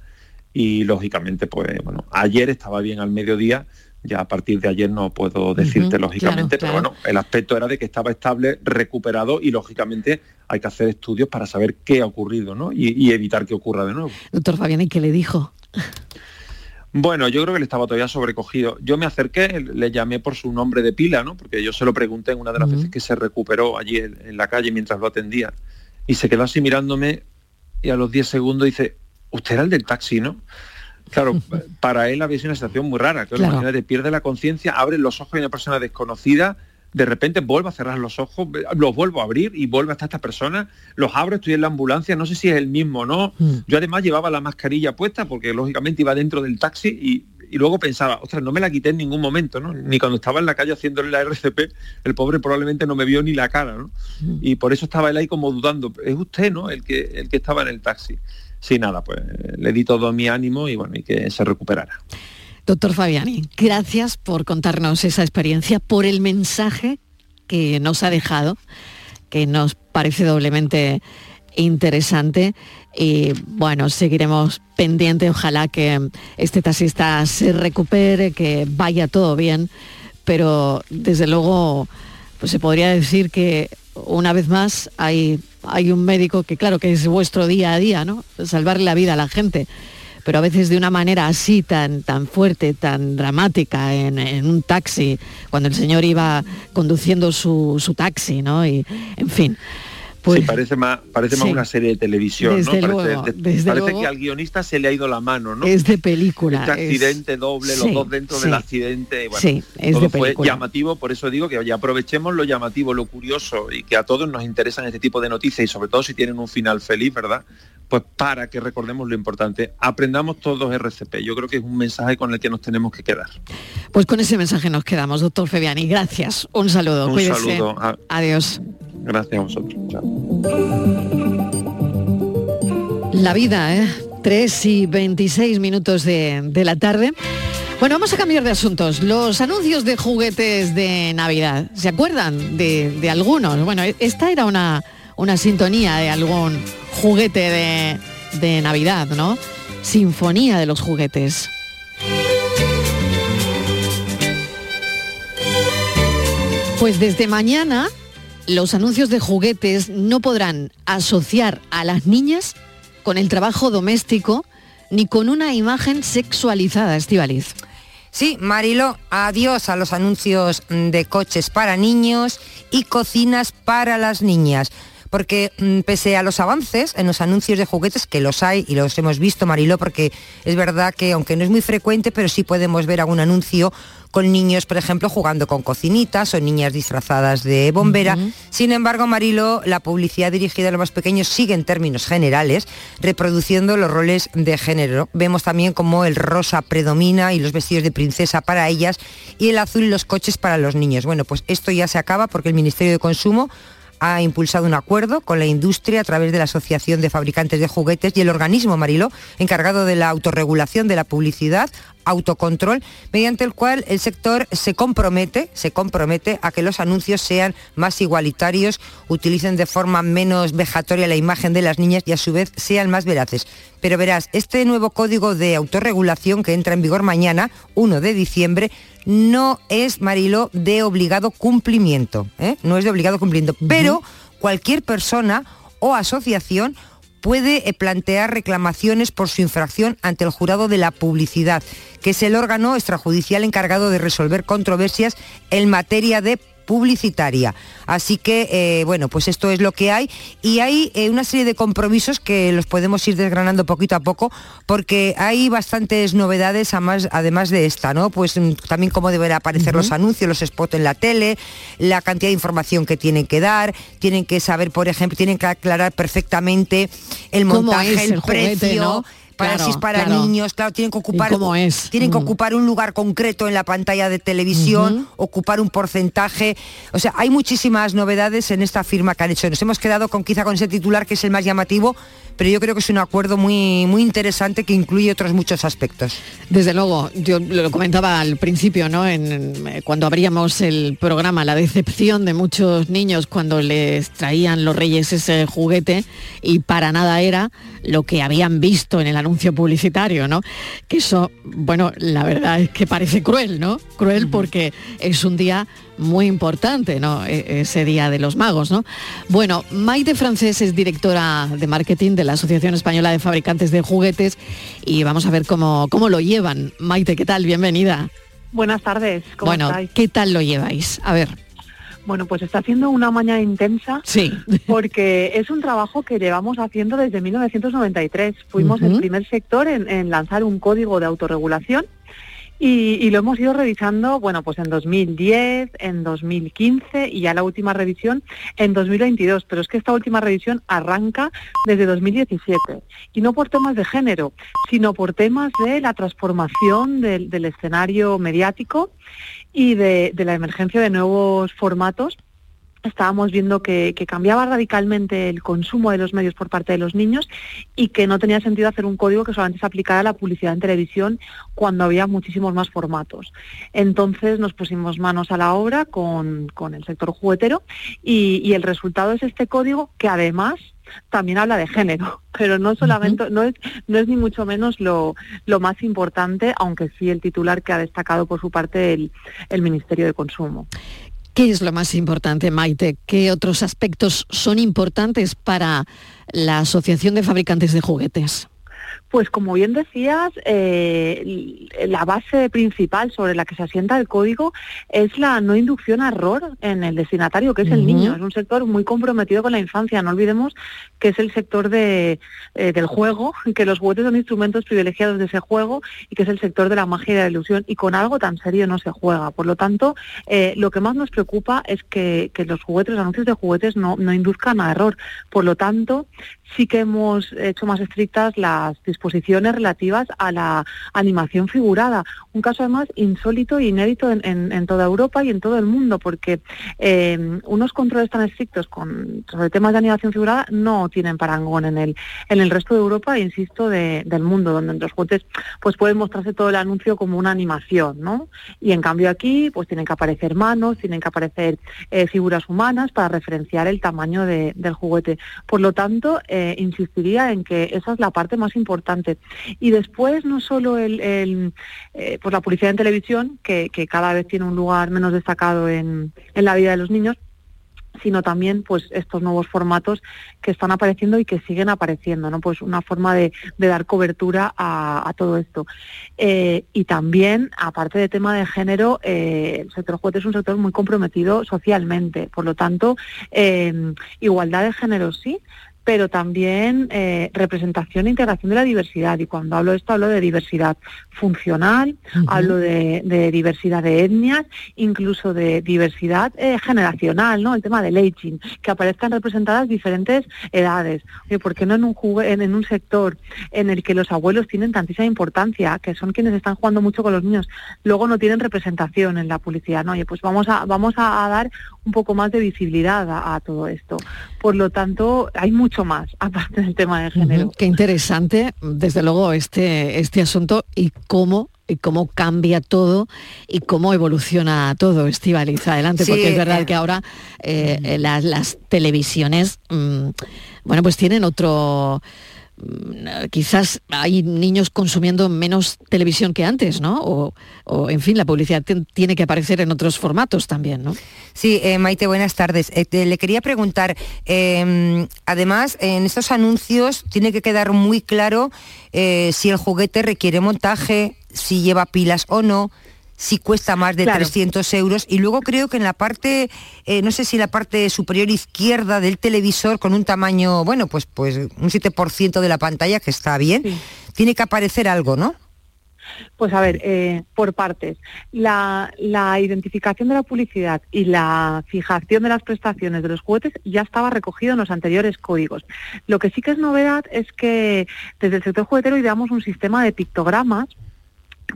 Y lógicamente, pues bueno, ayer estaba bien al mediodía, ya a partir de ayer no puedo decirte lógicamente, pero bueno, el aspecto era de que estaba estable, recuperado y lógicamente hay que hacer estudios para saber qué ha ocurrido ¿no? y, evitar que ocurra de nuevo. Doctor Fabián, ¿y qué le dijo? Bueno, yo creo que él estaba todavía sobrecogido. Yo me acerqué, le llamé por su nombre de pila, ¿no? Porque yo se lo pregunté en una de las veces que se recuperó allí en, la calle mientras lo atendía. Y se quedó así mirándome y a los 10 segundos dice, usted era el del taxi, ¿no? Claro, para él había sido una situación muy rara. Claro, claro. Imagínate, pierde la conciencia, abre los ojos de una persona desconocida, de repente vuelvo a cerrar los ojos, los vuelvo a abrir y vuelve hasta esta persona, los abro, estoy en la ambulancia, no sé si es el mismo o no. Mm. Yo además llevaba la mascarilla puesta porque lógicamente iba dentro del taxi y, y luego pensaba, ostras, no me la quité en ningún momento, ¿no? Ni cuando estaba en la calle haciéndole la RCP, el pobre probablemente no me vio ni la cara, ¿no? Y por eso estaba él ahí como dudando, es usted, ¿no? El que, el que estaba en el taxi. Sí, nada, pues le di todo mi ánimo y bueno, y que se recuperara. Doctor Fabiani, gracias por contarnos esa experiencia, por el mensaje que nos ha dejado, que nos parece doblemente interesante. Y bueno, seguiremos pendiente, ojalá que este taxista se recupere, que vaya todo bien, pero desde luego pues se podría decir que una vez más hay, hay un médico que claro que es vuestro día a día, ¿no? Salvarle la vida a la gente pero a veces de una manera así tan, tan fuerte, tan dramática en, en un taxi, cuando el señor iba conduciendo su, su taxi, ¿no? Y, en fin. Pues, sí, parece más, parece más sí. una serie de televisión, Desde ¿no? luego, parece desde parece luego. que al guionista se le ha ido la mano, ¿no? Es de película. Este es- accidente doble, los sí, dos dentro del accidente, bueno, Sí, es todo de fue película. llamativo, por eso digo que ya aprovechemos lo llamativo, lo curioso y que a todos nos interesan este tipo de noticias y sobre todo si tienen un final feliz, ¿verdad? Pues para que recordemos lo importante, aprendamos todos RCP. Yo creo que es un mensaje con el que nos tenemos que quedar. Pues con ese mensaje nos quedamos, doctor Febiani. Gracias. Un saludo. Un Cuídese. saludo. Adiós. Gracias a vosotros. Chao. La vida, ¿eh? 3 y 26 minutos de, de la tarde. Bueno, vamos a cambiar de asuntos. Los anuncios de juguetes de Navidad, ¿se acuerdan de, de algunos? Bueno, esta era una, una sintonía de algún juguete de, de Navidad, ¿no? Sinfonía de los juguetes. Pues desde mañana los anuncios de juguetes no podrán asociar a las niñas con el trabajo doméstico ni con una imagen sexualizada, Estivaliz. Sí, Marilo, adiós a los anuncios de coches para niños y cocinas para las niñas. Porque mm, pese a los avances en los anuncios de juguetes, que los hay y los hemos visto, Marilo, porque es verdad que aunque no es muy frecuente, pero sí podemos ver algún anuncio con niños, por ejemplo, jugando con cocinitas o niñas disfrazadas de bombera. Sin embargo, Marilo, la publicidad dirigida a los más pequeños sigue en términos generales, reproduciendo los roles de género. Vemos también cómo el rosa predomina y los vestidos de princesa para ellas y el azul y los coches para los niños. Bueno, pues esto ya se acaba porque el Ministerio de Consumo ha impulsado un acuerdo con la industria a través de la Asociación de Fabricantes de Juguetes y el organismo Marilo, encargado de la autorregulación de la publicidad, autocontrol, mediante el cual el sector se compromete, se compromete a que los anuncios sean más igualitarios, utilicen de forma menos vejatoria la imagen de las niñas y a su vez sean más veraces. Pero verás, este nuevo código de autorregulación que entra en vigor mañana, 1 de diciembre, no es, Mariló, de obligado cumplimiento. ¿eh? No es de obligado cumplimiento. Pero cualquier persona o asociación puede eh, plantear reclamaciones por su infracción ante el jurado de la publicidad, que es el órgano extrajudicial encargado de resolver controversias en materia de publicitaria. Así que, eh, bueno, pues esto es lo que hay y hay eh, una serie de compromisos que los podemos ir desgranando poquito a poco porque hay bastantes novedades además, además de esta, ¿no? Pues mm, también cómo deben aparecer los anuncios, los spots en la tele, la cantidad de información que tienen que dar, tienen que saber, por ejemplo, tienen que aclarar perfectamente el ¿Cómo montaje, el, juguete, precio. no? Para Claro, si es para claro. niños, claro, tienen que ocupar es? tienen que Mm. ocupar un lugar concreto en la pantalla de televisión, ocupar un porcentaje. O sea, hay muchísimas novedades en esta firma que han hecho. Nos hemos quedado con quizá con ese titular que es el más llamativo, pero yo creo que es un acuerdo muy, muy interesante que incluye otros muchos aspectos. Desde luego, yo lo comentaba al principio, ¿no? En, en- cuando abríamos el programa, la decepción de muchos niños cuando les traían los reyes ese juguete y para nada era lo que habían visto en el anuncio publicitario, ¿no? Que eso, bueno, la verdad es que parece cruel, ¿no? Cruel porque es un día muy importante, ¿no? E- Ese día de los magos, ¿no? Bueno, Maite Francés es directora de marketing de la Asociación Española de Fabricantes de Juguetes y vamos a ver cómo, cómo lo llevan. Maite, ¿qué tal? Bienvenida. Buenas tardes, ¿cómo bueno, estáis? ¿qué tal lo lleváis? A ver. Bueno, pues está siendo una mañana intensa Sí. porque es un trabajo que llevamos haciendo desde 1993. Fuimos el primer sector en, en lanzar un código de autorregulación Y, y lo hemos ido revisando, bueno, pues en 2010, en 2015 y ya la última revisión en 2022. Pero es que esta última revisión arranca desde 2017. Y no por temas de género, sino por temas de la transformación del, escenario mediático y de la emergencia de nuevos formatos estábamos viendo que, que, cambiaba radicalmente el consumo de los medios por parte de los niños y que no tenía sentido hacer un código que solamente se aplicara a la publicidad en televisión cuando había muchísimos más formatos. Entonces nos pusimos manos a la obra con, con el sector juguetero y, y el resultado es este código que además también habla de género, pero no solamente, uh -huh. no, es, no es ni mucho menos lo, lo, más importante, aunque sí el titular que ha destacado por su parte el, el Ministerio de Consumo. ¿Qué es lo más importante, Maite? ¿Qué otros aspectos son importantes para la Asociación de Fabricantes de Juguetes? Pues como bien decías, eh, la base principal sobre la que se asienta el código es la no inducción a error en el destinatario, que es uh -huh. el niño. Es un sector muy comprometido con la infancia. No olvidemos que es el sector de, eh, del juego, que los juguetes son instrumentos privilegiados de ese juego y que es el sector de la magia y de la ilusión. Y con algo tan serio no se juega. Por lo tanto, eh, lo que más nos preocupa es que, que los juguetes, los anuncios de juguetes no, no induzcan a error. Por lo tanto, sí que hemos hecho más estrictas las disposiciones relativas a la animación figurada. Un caso además insólito e inédito en, en, toda Europa y en todo el mundo, porque eh, unos controles tan estrictos con, sobre temas de animación figurada no tienen parangón en el, en el resto de Europa, insisto, de, del mundo, donde en los juguetes pues puede mostrarse todo el anuncio como una animación, ¿no? Y en cambio aquí pues tienen que aparecer manos, tienen que aparecer eh, figuras humanas para referenciar el tamaño de, del juguete. Por lo tanto, eh, insistiría en que esa es la parte más importante. Y después no solo el, eh, pues la publicidad en televisión, que, cada vez tiene un lugar menos destacado en, en la vida de los niños, sino también pues estos nuevos formatos que están apareciendo y que siguen apareciendo, ¿no? Pues una forma de, de dar cobertura a, todo esto. Eh, y también, aparte de tema de género, eh, el sector juguete es un sector muy comprometido socialmente. Por lo tanto, igualdad de género sí, pero también eh, representación e integración de la diversidad. Y cuando hablo de esto, hablo de diversidad funcional, uh -huh. hablo de, de, diversidad de etnias, incluso de diversidad eh, generacional, ¿no? El tema del aging, que aparezcan representadas diferentes edades. Oye, ¿por qué no en un, en, en un sector en el que los abuelos tienen tantísima importancia, que son quienes están jugando mucho con los niños, luego no tienen representación en la publicidad, ¿no? Oye, pues vamos a, vamos a, a dar un poco más de visibilidad a, a todo esto. Por lo tanto, hay mucho mucho más, aparte del tema de género. Uh -huh. Qué interesante, desde luego, este, este asunto y cómo y cómo cambia todo y cómo evoluciona todo, Estivaliz. Adelante, sí, porque es verdad eh, que ahora eh, uh -huh. las, las, televisiones, mmm, bueno, pues tienen otro quizás hay niños consumiendo menos televisión que antes, ¿no? O, en fin, la publicidad tiene que aparecer en otros formatos también, ¿no? Sí, eh, Maite, buenas tardes. Eh, le quería preguntar, eh, además, en estos anuncios tiene que quedar muy claro eh, si el juguete requiere montaje, si lleva pilas o no, si cuesta más de claro. 300 euros. Y luego creo que en la parte, eh, no sé si la parte superior izquierda del televisor, con un tamaño, bueno, pues, pues un 7% de la pantalla, que está bien, sí. tiene que aparecer algo, ¿no? Pues a ver, eh, por partes. La, la, identificación de la publicidad y la fijación de las prestaciones de los juguetes ya estaba recogido en los anteriores códigos. Lo que sí que es novedad es que desde el sector juguetero ideamos un sistema de pictogramas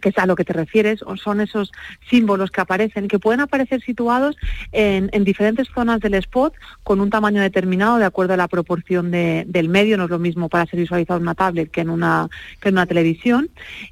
que es a lo que te refieres, son esos símbolos que aparecen, que pueden aparecer situados en, en, diferentes zonas del spot con un tamaño determinado de acuerdo a la proporción de, del medio, no es lo mismo para ser visualizado en una tablet que en una, que en una televisión,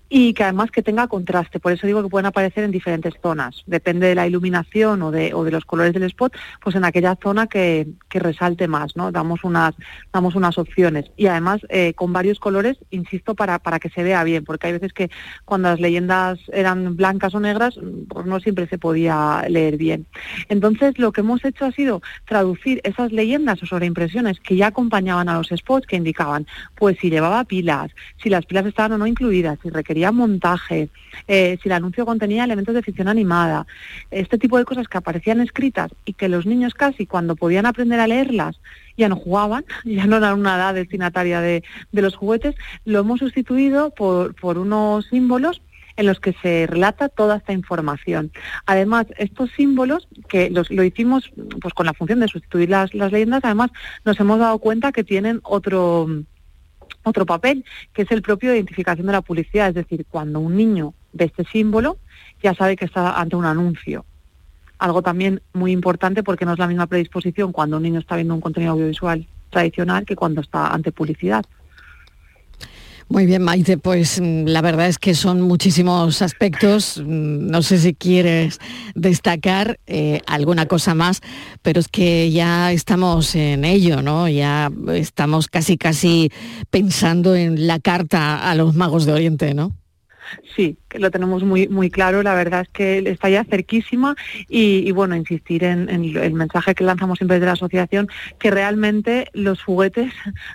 y que además que tenga contraste, por eso digo que pueden aparecer en diferentes zonas, depende de la iluminación o de, o de los colores del spot, pues en aquella zona que, que resalte más, ¿no? Damos unas, damos unas opciones, y además eh, con varios colores, insisto, para, para que se vea bien, porque hay veces que cuando las leyendas eran blancas o negras, pues no siempre se podía leer bien. Entonces, lo que hemos hecho ha sido traducir esas leyendas o sobreimpresiones que ya acompañaban a los spots, que indicaban, pues si llevaba pilas, si las pilas estaban o no incluidas, si requería montaje, eh, si el anuncio contenía elementos de ficción animada, este tipo de cosas que aparecían escritas y que los niños casi cuando podían aprender a leerlas ya no jugaban, ya no eran una edad destinataria de, de los juguetes, lo hemos sustituido por, por unos símbolos en los que se relata toda esta información. Además, estos símbolos, que los, lo hicimos pues con la función de sustituir las, las leyendas, además nos hemos dado cuenta que tienen otro otro papel, que es el propio de identificación de la publicidad, es decir, cuando un niño ve este símbolo, ya sabe que está ante un anuncio. Algo también muy importante porque no es la misma predisposición cuando un niño está viendo un contenido audiovisual tradicional que cuando está ante publicidad. Muy bien, Maite, pues mm, la verdad es que son muchísimos aspectos. Mm, no sé si quieres destacar eh, alguna cosa más, pero es que ya estamos en ello, ¿no? Ya estamos casi casi pensando en la carta a los magos de Oriente, ¿no? Sí, lo tenemos muy muy claro. La verdad es que está ya cerquísima y, bueno, insistir en, en, el mensaje que lanzamos siempre desde la asociación, que realmente los juguetes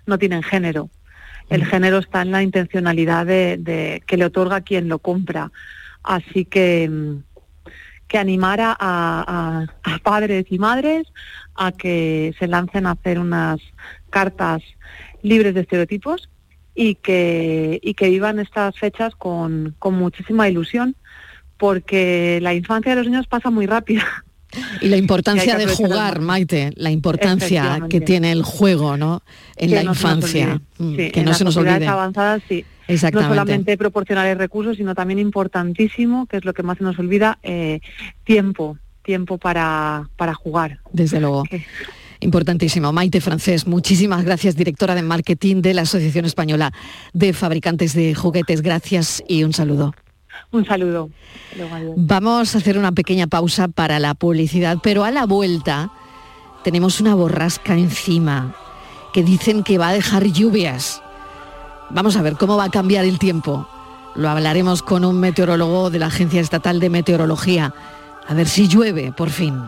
no tienen género el género está en la intencionalidad de, que le otorga quien lo compra. Así que, que animar a, padres y madres a que se lancen a hacer unas cartas libres de estereotipos y que, y que vivan estas fechas con, con muchísima ilusión, porque la infancia de los niños pasa muy rápida. Y la importancia de jugar, Maite, la importancia que tiene el juego, ¿no? En la infancia, mm, que no se nos olvide. avanzadas, sí. No solamente proporcionar recursos, sino también importantísimo, que es lo que más se nos olvida, eh, tiempo, tiempo para, para jugar. Desde luego. Importantísimo. Maite Francés, muchísimas gracias, directora de marketing de la Asociación Española de Fabricantes de Juguetes. Gracias y un saludo. Un saludo. Vamos a hacer una pequeña pausa para la publicidad, pero a la vuelta tenemos una borrasca encima que dicen que va a dejar lluvias. Vamos a ver cómo va a cambiar el tiempo. Lo hablaremos con un meteorólogo de la Agencia Estatal de Meteorología. A ver si llueve, por fin.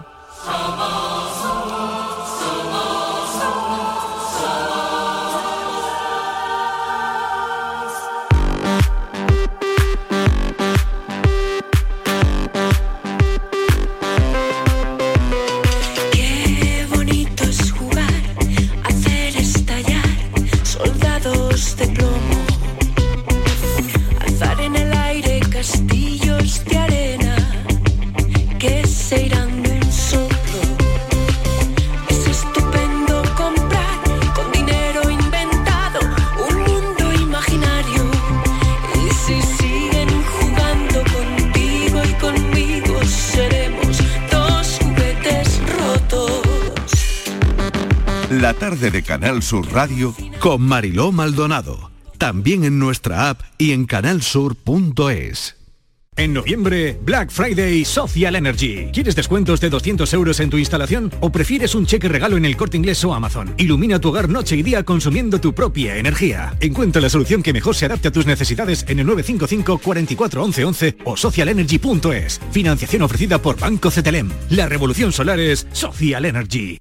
De Canal Sur Radio con Mariló Maldonado. También en nuestra app y en canalsur.es. En noviembre, Black Friday Social Energy. ¿Quieres descuentos de 200 euros en tu instalación o prefieres un cheque regalo en el corte inglés o Amazon? Ilumina tu hogar noche y día consumiendo tu propia energía. Encuentra la solución que mejor se adapte a tus necesidades en el 955 44 11 11 o socialenergy.es. Financiación ofrecida por Banco CTLM. La revolución solar es Social Energy.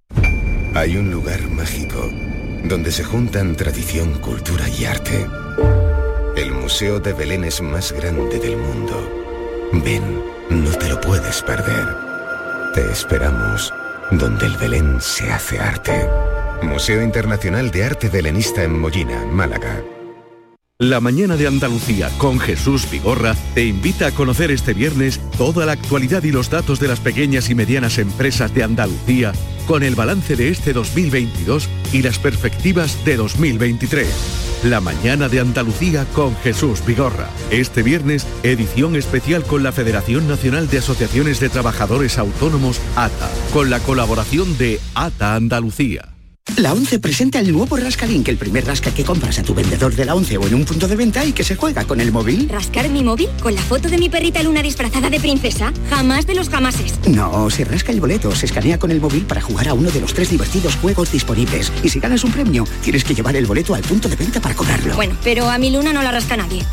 Hay un lugar mágico donde se juntan tradición, cultura y arte. El Museo de Belén es más grande del mundo. Ven, no te lo puedes perder. Te esperamos donde el Belén se hace arte. Museo Internacional de Arte Belenista en Mollina, Málaga. La mañana de Andalucía con Jesús Vigorra te invita a conocer este viernes toda la actualidad y los datos de las pequeñas y medianas empresas de Andalucía con el balance de este 2022 y las perspectivas de 2023. La mañana de Andalucía con Jesús Vigorra. Este viernes, edición especial con la Federación Nacional de Asociaciones de Trabajadores Autónomos, ATA, con la colaboración de ATA Andalucía. La 11 presenta el nuevo Rascalink, el primer rasca que compras a tu vendedor de la 11 o en un punto de venta y que se juega con el móvil. ¿Rascar mi móvil? ¿Con la foto de mi perrita Luna disfrazada de princesa? Jamás de los jamases. No, se rasca el boleto, se escanea con el móvil para jugar a uno de los tres divertidos juegos disponibles. Y si ganas un premio, tienes que llevar el boleto al punto de venta para cobrarlo. Bueno, pero a mi Luna no la rasca nadie.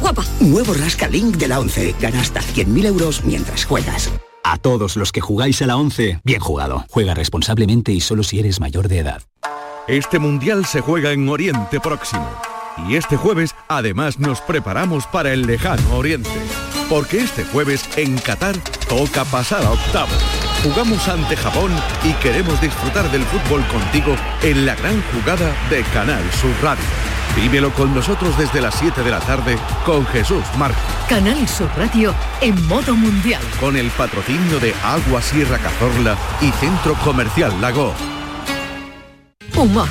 ¡Guapa! Nuevo Rascalink de la 11. Gana hasta 100.000 euros mientras juegas. A todos los que jugáis a la 11, bien jugado. Juega responsablemente y solo si eres mayor de edad. Este mundial se juega en Oriente Próximo. Y este jueves además nos preparamos para el lejano Oriente. Porque este jueves en Qatar toca pasar a octavo. Jugamos ante Japón y queremos disfrutar del fútbol contigo en la gran jugada de Canal Sur Radio. Vívelo con nosotros desde las 7 de la tarde con Jesús Marco. Canal Sur Radio en modo mundial. Con el patrocinio de Agua Sierra Cazorla y Centro Comercial Lago. Humor,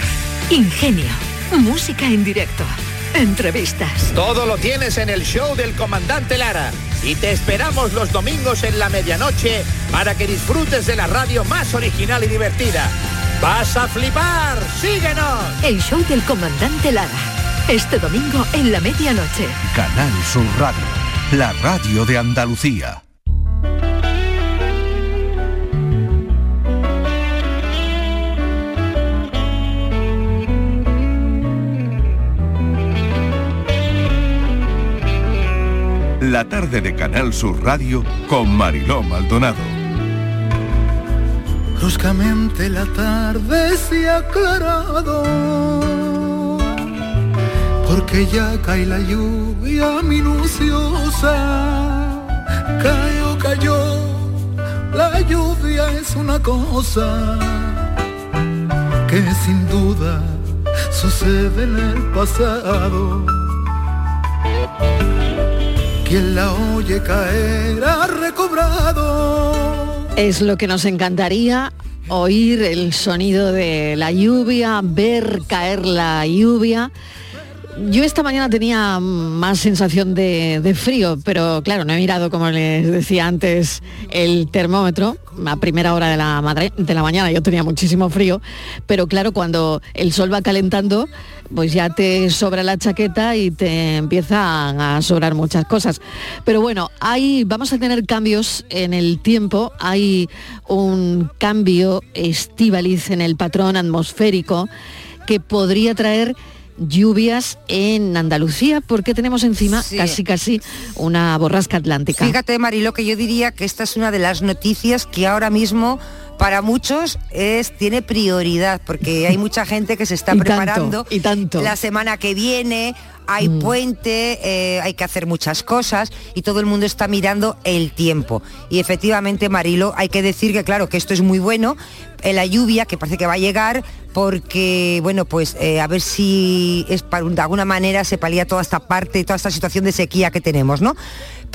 ingenio, música en directo, entrevistas. Todo lo tienes en el show del comandante Lara. Y te esperamos los domingos en la medianoche para que disfrutes de la radio más original y divertida. ¡Vas a flipar! ¡Síguenos! El show del comandante Lara. Este domingo en la medianoche. Canal Sur Radio, la radio de Andalucía. La tarde de Canal Sur Radio con Mariló Maldonado. Bruscamente la tarde se ha aclarado, porque ya cae la lluvia minuciosa. Cayó, cayó, la lluvia es una cosa que sin duda sucede en el pasado. Quien la oye caer ha recobrado. Es lo que nos encantaría oír el sonido de la lluvia, ver caer la lluvia. Yo esta mañana tenía más sensación de, frío, pero claro, no he mirado, como les decía antes, el termómetro a primera hora de la, madre, de la mañana. Yo tenía muchísimo frío, pero claro, cuando el sol va calentando, pues ya te sobra la chaqueta y te empiezan a sobrar muchas cosas. Pero bueno, hay, vamos a tener cambios en el tiempo, hay un cambio estivaliz en el patrón atmosférico que podría traer lluvias en Andalucía porque tenemos encima sí. casi casi una borrasca atlántica. Fíjate, Marilo, que yo diría que esta es una de las noticias que ahora mismo para muchos es tiene prioridad porque hay mucha gente que se está y preparando tanto, y tanto. la semana que viene hay mm. puente, eh, hay que hacer muchas cosas y todo el mundo está mirando el tiempo. Y efectivamente, Marilo, hay que decir que claro, que esto es muy bueno, eh, la lluvia que parece que va a llegar porque, bueno, pues eh, a ver si es para, de alguna manera se palía toda esta parte, toda esta situación de sequía que tenemos, ¿no?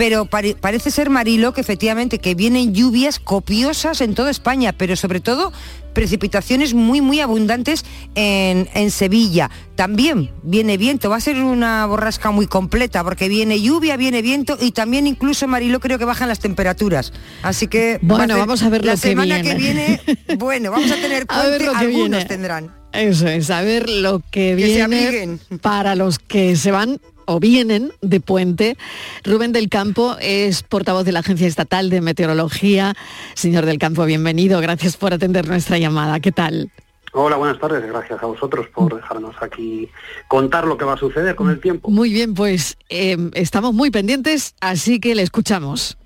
Pero pare, parece ser, Marilo, que efectivamente que vienen lluvias copiosas en toda España, pero sobre todo precipitaciones muy, muy abundantes en, en, Sevilla. También viene viento, va a ser una borrasca muy completa porque viene lluvia, viene viento y también incluso, Marilo, creo que bajan las temperaturas. Así que bueno, va a vamos a ver la lo que semana viene. que viene. Bueno, vamos a tener puente, a ver lo que algunos viene. tendrán. Eso es, a ver lo que, Que viene para los que se van o vienen de puente. Rubén del Campo es portavoz de la Agencia Estatal de Meteorología. Señor del Campo, bienvenido. Gracias por atender nuestra llamada. ¿Qué tal? Hola, buenas tardes. Gracias a vosotros por dejarnos aquí contar lo que va a suceder con el tiempo. Muy bien, pues eh, estamos muy pendientes, así que le escuchamos.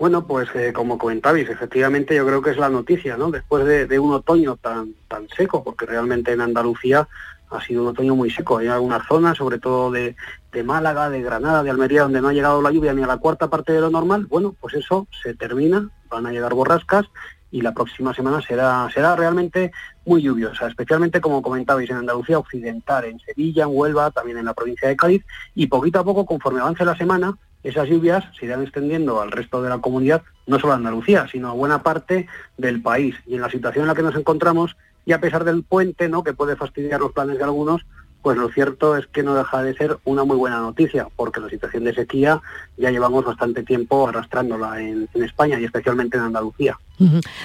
Bueno, pues eh, como comentabais, efectivamente yo creo que es la noticia, ¿no? Después de, de un otoño tan, tan seco, porque realmente en Andalucía ha sido un otoño muy seco. Hay algunas zonas, sobre todo de, de, Málaga, de Granada, de Almería, donde no ha llegado la lluvia ni a la cuarta parte de lo normal. Bueno, pues eso se termina, van a llegar borrascas y la próxima semana será, será realmente muy lluviosa, especialmente como comentabais en Andalucía Occidental, en Sevilla, en Huelva, también en la provincia de Cádiz y poquito a poco, conforme avance la semana, esas lluvias se irán extendiendo al resto de la comunidad, no solo a Andalucía, sino a buena parte del país. Y en la situación en la que nos encontramos, y a pesar del puente, ¿no? que puede fastidiar los planes de algunos, pues lo cierto es que no deja de ser una muy buena noticia, porque la situación de sequía ya llevamos bastante tiempo arrastrándola en, en España y especialmente en Andalucía.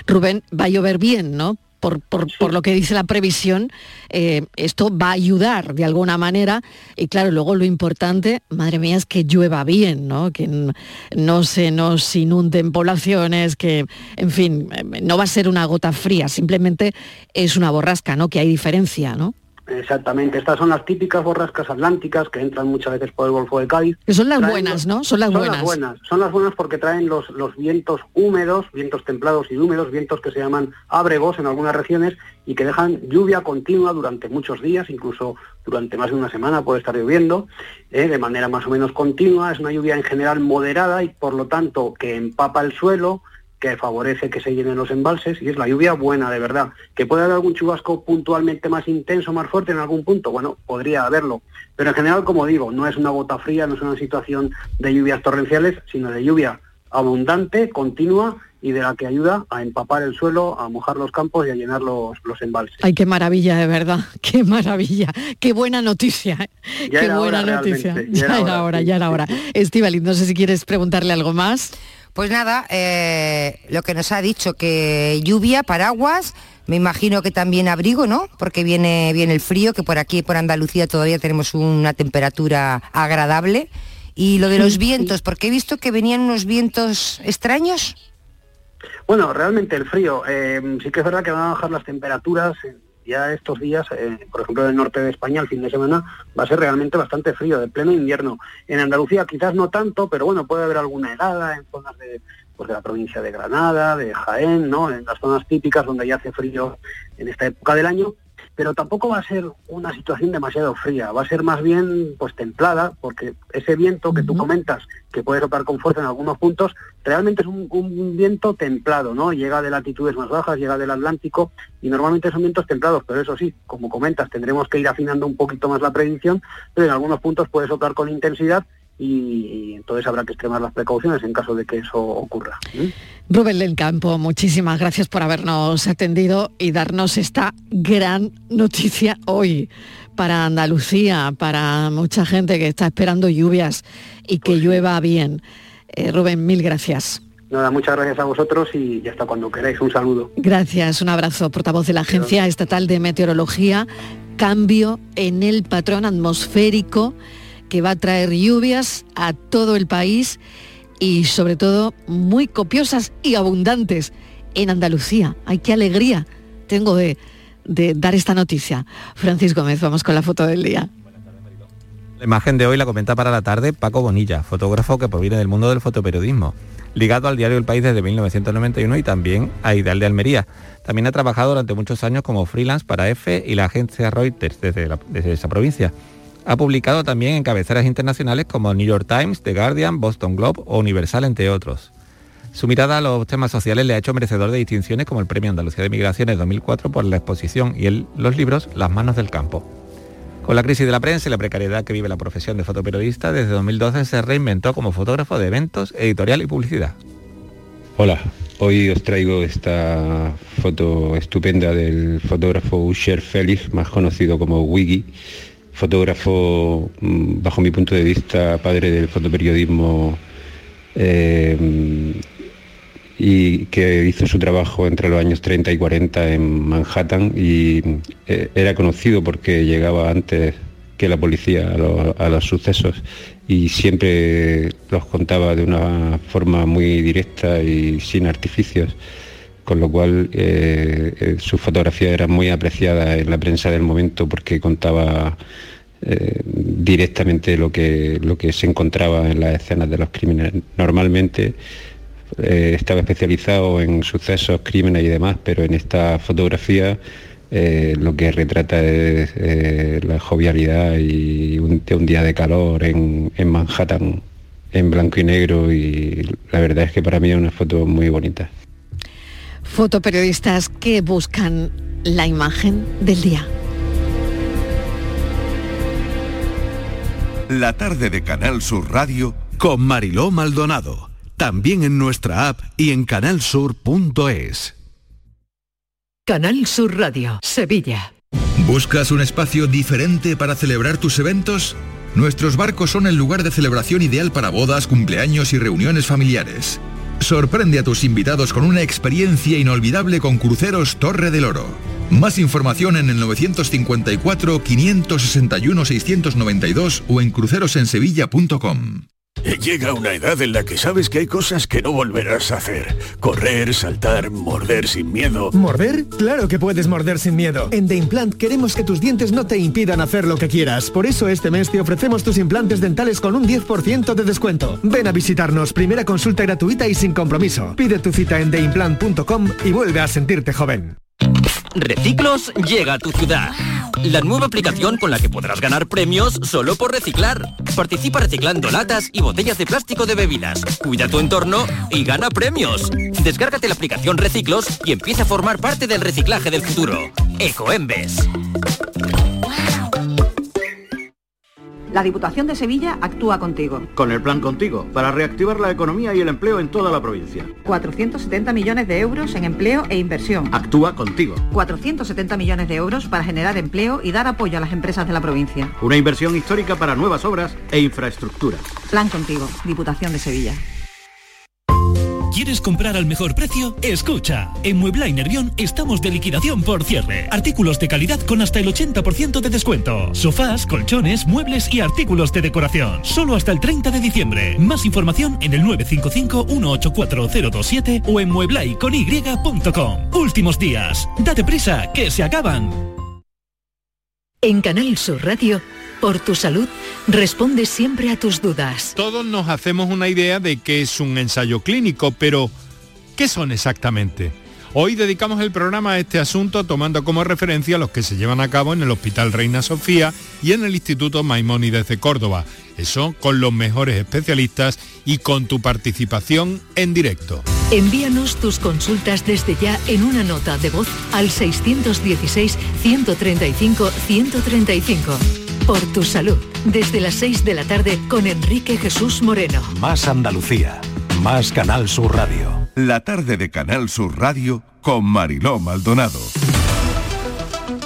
Rubén, va a llover bien, ¿no? Por, por, lo que dice la previsión, eh, esto va a ayudar de alguna manera. Y claro, luego lo importante, madre mía, es que llueva bien, ¿no? Que no se nos inunden poblaciones, que, en fin, no va a ser una gota fría, simplemente es una borrasca, ¿no? Que hay diferencia, ¿no? Exactamente, estas son las típicas borrascas atlánticas que entran muchas veces por el Golfo de Cádiz. Que son las traen buenas, ¿no? Son las son buenas. Las buenas. Son las buenas porque traen los, los vientos húmedos, vientos templados y húmedos, vientos que se llaman ábregos en algunas regiones y que dejan lluvia continua durante muchos días, incluso durante más de una semana puede estar lloviendo, eh, de manera más o menos continua. Es una lluvia en general moderada y por lo tanto que empapa el suelo, que favorece que se llenen los embalses y es la lluvia buena de verdad. ¿Que puede haber algún chubasco puntualmente más intenso, más fuerte en algún punto? Bueno, podría haberlo. Pero en general, como digo, no es una gota fría, no es una situación de lluvias torrenciales, sino de lluvia abundante, continua y de la que ayuda a empapar el suelo, a mojar los campos y a llenar los, los embalses. Ay, qué maravilla, de verdad, qué maravilla, qué buena noticia, ¿eh? Ya qué buena hora, noticia. realmente, Ya, ya era hora, ya era hora. Estivali, no sé si quieres preguntarle algo más. Pues nada, eh, lo que nos ha dicho, que lluvia, paraguas, me imagino que también abrigo, ¿no? Porque viene, viene el frío, que por aquí, por Andalucía, todavía tenemos una temperatura agradable. Y lo de los vientos, porque he visto que venían unos vientos extraños. Bueno, realmente el frío, eh, sí que es verdad que van a bajar las temperaturas. Ya estos días, eh, por ejemplo, en el norte de España, el fin de semana, va a ser realmente bastante frío, de pleno invierno. En Andalucía quizás no tanto, pero bueno, puede haber alguna helada en zonas de, pues, de la provincia de Granada, de Jaén, ¿no? En las zonas típicas donde ya hace frío en esta época del año. Pero tampoco va a ser una situación demasiado fría, va a ser más bien pues templada, porque ese viento que tú comentas, que puede soplar con fuerza en algunos puntos, realmente es un, un viento templado, ¿no? Llega de latitudes más bajas, llega del Atlántico y normalmente son vientos templados, pero eso sí, como comentas, tendremos que ir afinando un poquito más la predicción, pero en algunos puntos puede soplar con intensidad y, y entonces habrá que extremar las precauciones en caso de que eso ocurra. ¿eh? Rubén del Campo, muchísimas gracias por habernos atendido y darnos esta gran noticia hoy para Andalucía, para mucha gente que está esperando lluvias y que llueva bien. Eh, Rubén, mil gracias. Nada, muchas gracias a vosotros y hasta cuando queráis. Un saludo. Gracias, un abrazo, portavoz de la Agencia Estatal de Meteorología. Cambio en el patrón atmosférico que va a traer lluvias a todo el país y sobre todo muy copiosas y abundantes en Andalucía. ¡Ay, qué alegría tengo de, dar esta noticia! Francis Gómez, vamos con la foto del día. La imagen de hoy la comenta para la tarde Paco Bonilla, fotógrafo que proviene del mundo del fotoperiodismo, ligado al diario El País desde 1991 y también a Ideal de Almería. También ha trabajado durante muchos años como freelance para EFE y la agencia Reuters desde, desde esa provincia. Ha publicado también en cabeceras internacionales como New York Times, The Guardian, Boston Globe o Universal, entre otros. Su mirada a los temas sociales le ha hecho merecedor de distinciones como el Premio Andalucía de Migraciones 2004 por la exposición y el- los libros Las manos del campo. Con la crisis de la prensa y la precariedad que vive la profesión de fotoperiodista, desde 2012 se reinventó como fotógrafo de eventos, editorial y publicidad. Hola, hoy os traigo esta foto estupenda del fotógrafo Usher Félix, más conocido como Wiggy, fotógrafo, mm, bajo mi punto de vista, padre del fotoperiodismo eh, y que hizo su trabajo entre los años 30 y 40 en Manhattan y eh, era conocido porque llegaba antes que la policía a los, sucesos y siempre los contaba de una forma muy directa y sin artificios, con lo cual eh, eh, su fotografía era muy apreciada en la prensa del momento porque contaba eh, directamente lo que, lo que se encontraba en las escenas de los crímenes. Normalmente eh, estaba especializado en sucesos, crímenes y demás, pero en esta fotografía eh, lo que retrata es la jovialidad y un, un día de calor en, en Manhattan en blanco y negro y la verdad es que para mí es una foto muy bonita. Fotoperiodistas que buscan la imagen del día. La tarde de Canal Sur Radio con Mariló Maldonado. También en nuestra app y en canalsur.es. Canal Sur Radio, Sevilla. ¿Buscas un espacio diferente para celebrar tus eventos? Nuestros barcos son el lugar de celebración ideal para bodas, cumpleaños y reuniones familiares. Sorprende a tus invitados con una experiencia inolvidable con Cruceros Torre del Oro. Más información en el 954 561 692 o en crucerosensevilla.com. Llega una edad en la que sabes que hay cosas que no volverás a hacer. Correr, saltar, morder sin miedo. ¿Morder? Claro que puedes morder sin miedo. En The Implant queremos que tus dientes no te impidan hacer lo que quieras. Por eso este mes te ofrecemos tus implantes dentales con un 10% de descuento. Ven a visitarnos, primera consulta gratuita y sin compromiso. Pide tu cita en theimplant.com y vuelve a sentirte joven. Reciclos llega a tu ciudad. La nueva aplicación con la que podrás ganar premios solo por reciclar. Participa reciclando latas y botellas de plástico de bebidas. Cuida tu entorno y gana premios. Descárgate la aplicación Reciclos y empieza a formar parte del reciclaje del futuro. Ecoembes. La Diputación de Sevilla actúa contigo. Con el plan Contigo, para reactivar la economía y el empleo en toda la provincia. 470 millones de euros en empleo e inversión. Actúa contigo. 470 millones de euros para generar empleo y dar apoyo a las empresas de la provincia. Una inversión histórica para nuevas obras e infraestructura. Plan contigo, Diputación de Sevilla. ¿Quieres comprar al mejor precio? Escucha, en Muebla y Nervión estamos de liquidación por cierre. Artículos de calidad con hasta el 80% de descuento. Sofás, colchones, muebles y artículos de decoración. Solo hasta el 30 de diciembre. Más información en el 955-184027 o en mueblaiCony.com. Últimos días. Date prisa, que se acaban. En Canal Sur Radio, por tu salud, responde siempre a tus dudas. Todos nos hacemos una idea de qué es un ensayo clínico, pero ¿qué son exactamente? Hoy dedicamos el programa a este asunto tomando como referencia los que se llevan a cabo en el Hospital Reina Sofía y en el Instituto Maimónides de Córdoba. Eso con los mejores especialistas y con tu participación en directo. Envíanos tus consultas desde ya en una nota de voz al 616-135-135. Por tu salud, desde las 6 de la tarde con Enrique Jesús Moreno. Más Andalucía, más Canal Sur Radio. La tarde de Canal Sur Radio con Mariló Maldonado.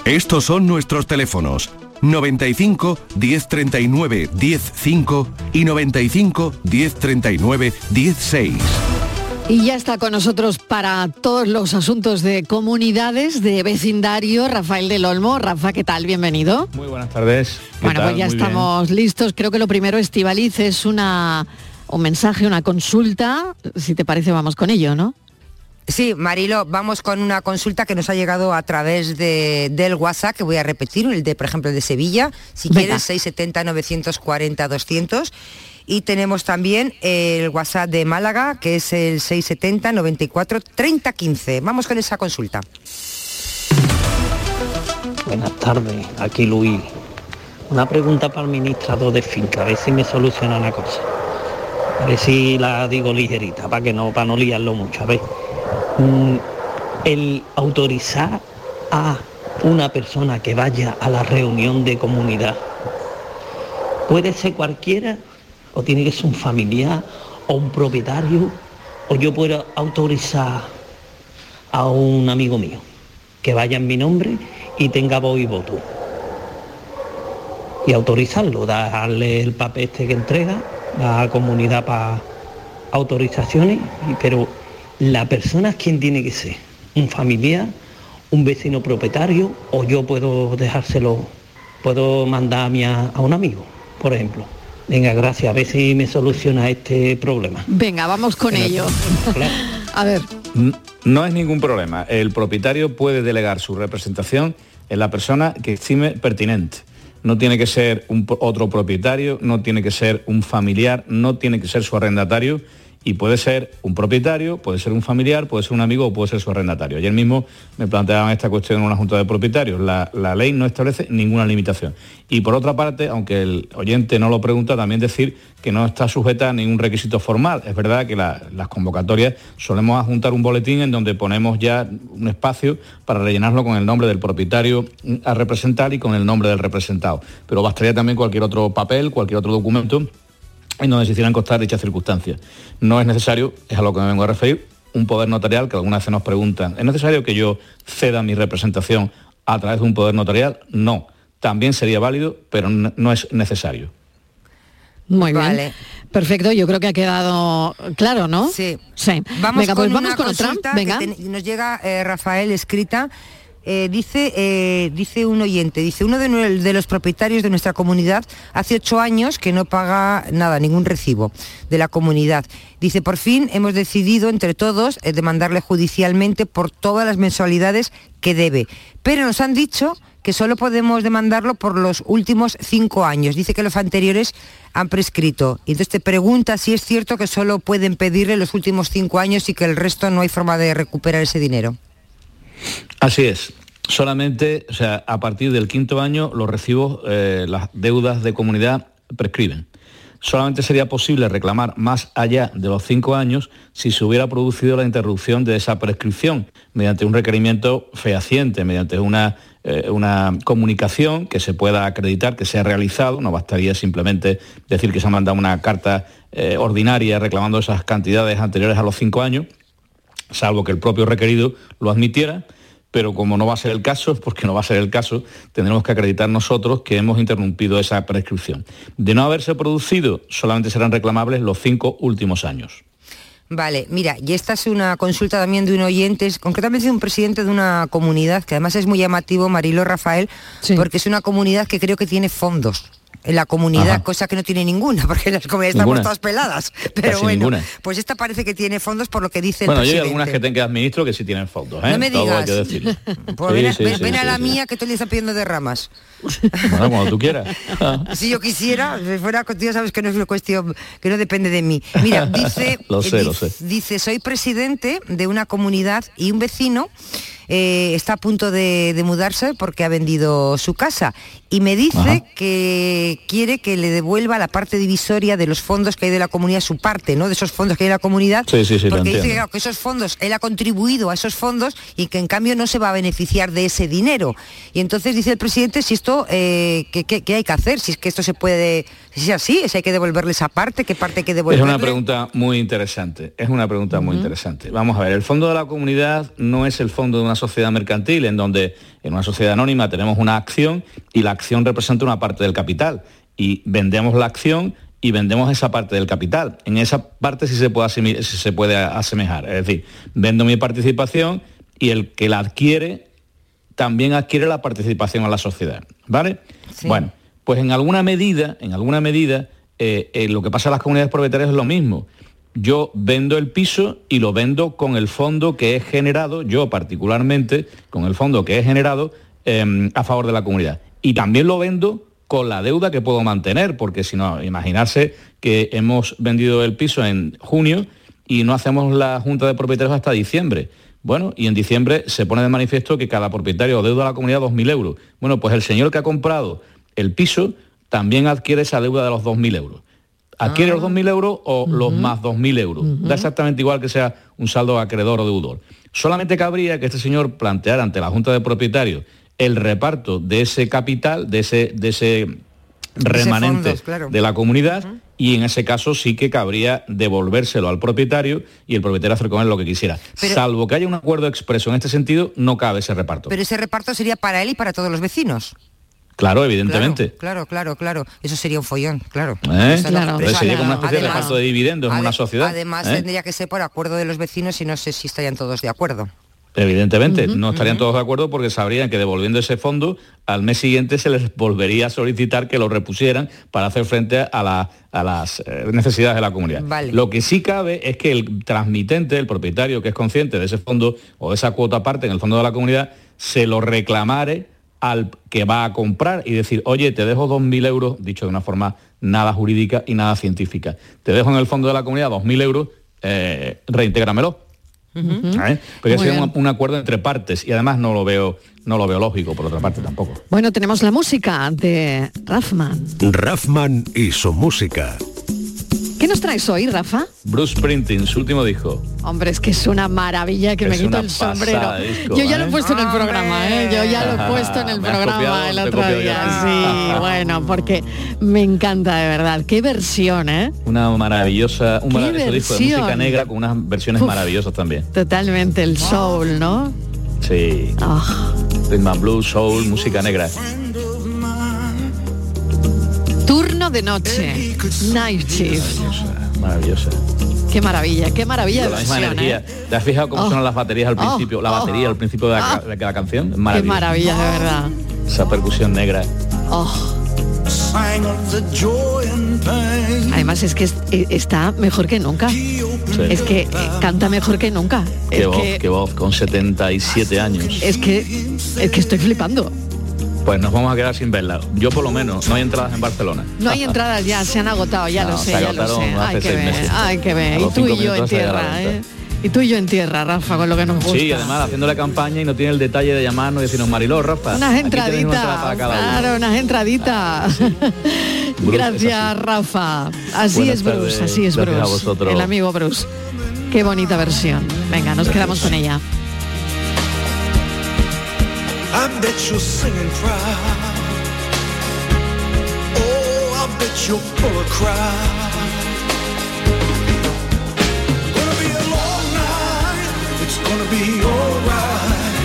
Estos son nuestros teléfonos 95 1039 105 y 95 1039 16. Y ya está con nosotros para todos los asuntos de comunidades, de vecindario, Rafael del Olmo. Rafa, ¿qué tal? Bienvenido. Muy buenas tardes. ¿Qué Bueno, tal? pues ya Muy bien. estamos listos. Creo que lo primero, Estivaliz, es una, un mensaje, una consulta. Si te parece, vamos con ello, ¿no? Sí, Marilo, vamos con una consulta que nos ha llegado a través de, del WhatsApp, que voy a repetir, el de, por ejemplo, el de Sevilla, si Venga. quieres, 670-940-200. Y tenemos también el WhatsApp de Málaga, que es el 670-94-3015. Vamos con esa consulta. Buenas tardes, aquí Luis. Una pregunta para el ministrador de finca, a ver si me soluciona una cosa. A ver si la digo ligerita, para que no, para no liarlo mucho. A ver, mm, el autorizar a una persona que vaya a la reunión de comunidad, ¿puede ser cualquiera? ¿O tiene que ser un familiar o un propietario? ¿O yo puedo autorizar a un amigo mío que vaya en mi nombre y tenga voz y voto? y autorizarlo, darle el papel este que entrega la comunidad para autorizaciones, pero la persona es quien tiene que ser, un familiar, un vecino propietario, o yo puedo dejárselo, puedo mandar a, a un amigo, por ejemplo. Venga, gracias, a ver si me soluciona este problema. Venga, vamos con ello. A ver, No es ningún problema. El propietario puede delegar su representación en la persona que estime pertinente. No tiene que ser un otro propietario, no tiene que ser un familiar, no tiene que ser su arrendatario y puede ser un propietario, puede ser un familiar, puede ser un amigo o puede ser su arrendatario. Ayer mismo me planteaban esta cuestión en una junta de propietarios. La, ley no establece ninguna limitación. Y por otra parte, aunque el oyente no lo pregunta, también decir que no está sujeta a ningún requisito formal. Es verdad que la- las convocatorias solemos adjuntar un boletín en donde ponemos ya un espacio para rellenarlo con el nombre del propietario a representar y con el nombre del representado. Pero bastaría también cualquier otro papel, cualquier otro documento en donde se hicieran constar dichas circunstancias. No es necesario, es a lo que me vengo a referir, un poder notarial que algunas veces nos preguntan, ¿es necesario que yo ceda mi representación a través de un poder notarial? No. También sería válido, pero no es necesario. muy bien. Vale. Perfecto, yo creo que ha quedado claro, ¿no? Sí. Sí. Vamos Venga, con pues vamos una con otra. que Venga. nos llega eh, Rafael escrita. Eh, dice, eh, dice un oyente, dice uno de, los propietarios de nuestra comunidad hace ocho años que no paga nada, ningún recibo de la comunidad. Dice, por fin hemos decidido entre todos eh, demandarle judicialmente por todas las mensualidades que debe. Pero nos han dicho que solo podemos demandarlo por los últimos cinco años. Dice que los anteriores han prescrito. Y entonces te pregunta si es cierto que solo pueden pedirle los últimos cinco años y que el resto no hay forma de recuperar ese dinero. Así es. Solamente, o sea, a partir del quinto año los recibos, eh, las deudas de comunidad prescriben. solamente sería posible reclamar más allá de los cinco años si se hubiera producido la interrupción de esa prescripción mediante un requerimiento fehaciente, mediante una, eh, una comunicación que se pueda acreditar que se ha realizado, no bastaría simplemente decir que se ha mandado una carta eh, ordinaria reclamando esas cantidades anteriores a los cinco años, salvo que el propio requerido lo admitiera pero como no va a ser el caso, porque no va a ser el caso, tendremos que acreditar nosotros que hemos interrumpido esa prescripción. De no haberse producido, solamente serán reclamables los cinco últimos años. Vale, mira, y esta es una consulta también de un oyente, es concretamente de un presidente de una comunidad, que además es muy llamativo, Marilo Rafael, porque es una comunidad que creo que tiene fondos en la comunidad, Ajá. cosa que no tiene ninguna, porque las comunidades estamos todas peladas. Pero Casi bueno, ninguna. pues esta parece que tiene fondos por lo que dice Bueno, el yo hay presidente. algunas que tengo que administro que sí tienen fondos, ¿eh? No me Todo hay digas. que decirlo. Pues Sí, ven, a- sí, ven- sí, ven a la mía que tú le estás pidiendo de ramas. Bueno, cuando tú quieras. Si yo quisiera, si fuera contigo, sabes que no es una cuestión, que no depende de mí. Mira, dice, Lo sé, eh, lo dice- sé. dice, soy presidente de una comunidad y un vecino eh, está a punto de, de mudarse porque ha vendido su casa y me dice Ajá. que quiere que le devuelva la parte divisoria de los fondos que hay de la comunidad, su parte, ¿no? De esos fondos que hay de la comunidad. Sí, sí, sí, porque dice que, claro, que esos fondos, él ha contribuido a esos fondos y que en cambio no se va a beneficiar de ese dinero. Y entonces dice el presidente si esto, eh, ¿qué, qué- qué hay que hacer? Si es que esto se puede, si es así, si hay que devolverle esa parte, ¿qué parte hay que Es devolverle? una pregunta muy interesante, es una pregunta muy interesante. Vamos a ver, el fondo de la comunidad no es el fondo de una sociedad mercantil en donde en una sociedad anónima tenemos una acción y la acción representa una parte del capital y vendemos la acción y vendemos esa parte del capital. En esa parte sí se puede, asimi- sí se puede asemejar, es decir, vendo mi participación y el que la adquiere también adquiere la participación a la sociedad, ¿vale? Bueno, pues en alguna medida, en alguna medida, eh, eh, lo que pasa en las comunidades propietarias es lo mismo. Yo vendo el piso y lo vendo con el fondo que he generado, yo particularmente, con el fondo que he generado eh, a favor de la comunidad. Y también lo vendo con la deuda que puedo mantener, porque si no, imaginarse que hemos vendido el piso en junio y no hacemos la junta de propietarios hasta diciembre. Bueno, y en diciembre se pone de manifiesto que cada propietario deuda a la comunidad 2.000 euros. Bueno, pues el señor que ha comprado el piso también adquiere esa deuda de los 2.000 euros. Adquiere los 2.000 euros o los más 2.000 euros. Da exactamente igual que sea un saldo acreedor o deudor. Solamente cabría que este señor planteara ante la Junta de Propietarios el reparto de ese capital, de ese, de ese remanente fondos, claro. de la comunidad y en ese caso sí que cabría devolvérselo al propietario y el propietario hacer con él lo que quisiera. Pero- Salvo que haya un acuerdo expreso en este sentido, no cabe ese reparto. Pero ese reparto sería para él y para todos los vecinos. claro, evidentemente. Claro, claro, claro. Eso sería un follón, claro. ¿Eh? Eso sería como una especie de además- reparto de dividendos en una sociedad. Además ¿eh? tendría que ser por acuerdo de los vecinos y no sé si estarían todos de acuerdo. Evidentemente, no estarían todos de acuerdo porque sabrían que devolviendo ese fondo, al mes siguiente se les volvería a solicitar que lo repusieran para hacer frente a, la- a las eh, necesidades de la comunidad. Vale. Lo que sí cabe es que el transmitente, el propietario que es consciente de ese fondo o de esa cuota parte en el fondo de la comunidad, se lo reclamare al que va a comprar y decir, oye, te dejo 2.000 euros, dicho de una forma nada jurídica y nada científica, te dejo en el fondo de la comunidad 2.000 euros, eh, reintégramelo. ¿Eh? Porque Muy sería bien. un, un acuerdo entre partes y además no lo veo no lo veo lógico por otra parte tampoco. Bueno, tenemos la música de Rafman. Raffman y su música. ¿Qué nos traes hoy, Rafa? Bruce Springsteen, su último disco. Hombre, es que es una maravilla que me quito el sombrero. disco, Yo ya lo he ¿eh? puesto en el programa, ¿eh? Yo ya lo he puesto en el Me programa copiado, el otro día. Sí, bueno, porque me encanta de verdad. Qué versión, ¿eh? Una maravillosa, un ¡Qué maravilloso disco de música negra con unas versiones Uf. maravillosas también. Totalmente el soul, ¿no? Sí. Ah. Rhythm and blues, soul, música negra. De noche. Night shift. Maravillosa. Qué maravilla, qué maravilla de la misma versión, energía. ¿eh? ¿Te has fijado cómo Oh. suenan las baterías al Oh. principio? La Oh. batería al principio de la, de la canción. Qué maravilla, de verdad. Esa percusión negra. Oh. Además es que es- eh, está mejor que nunca. Es que eh, canta mejor que nunca. Qué Es voz, que, qué voz, con 77 años. es que es que estoy flipando. Pues nos vamos a quedar sin verla. Yo por lo menos, no hay entradas en Barcelona. No hay entradas ya, se han agotado, ya No, lo sé, ya lo sé. Hay que ver, hay que ver. Y tú y yo en tierra, ¿eh? Y tú y yo en tierra, Rafa, con lo que nos gusta. Sí, además haciendo la campaña y no tiene el detalle de llamarnos y decirnos Mariló, Rafa. Unas una entraditas, entrada para cada uno". claro, unas entraditas. Bruce, Gracias, Rafa. Así Buenas es Bruce, tardes. así es Gracias a Bruce. vosotros. El amigo Bruce. Qué bonita versión. Venga, nos quedamos con ella. I bet you're singing proud. Oh, I bet you're full of crowd. Gonna be a long night. It's gonna be alright.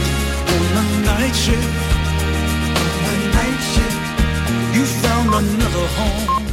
On the night shift. On the night shift. You found another home.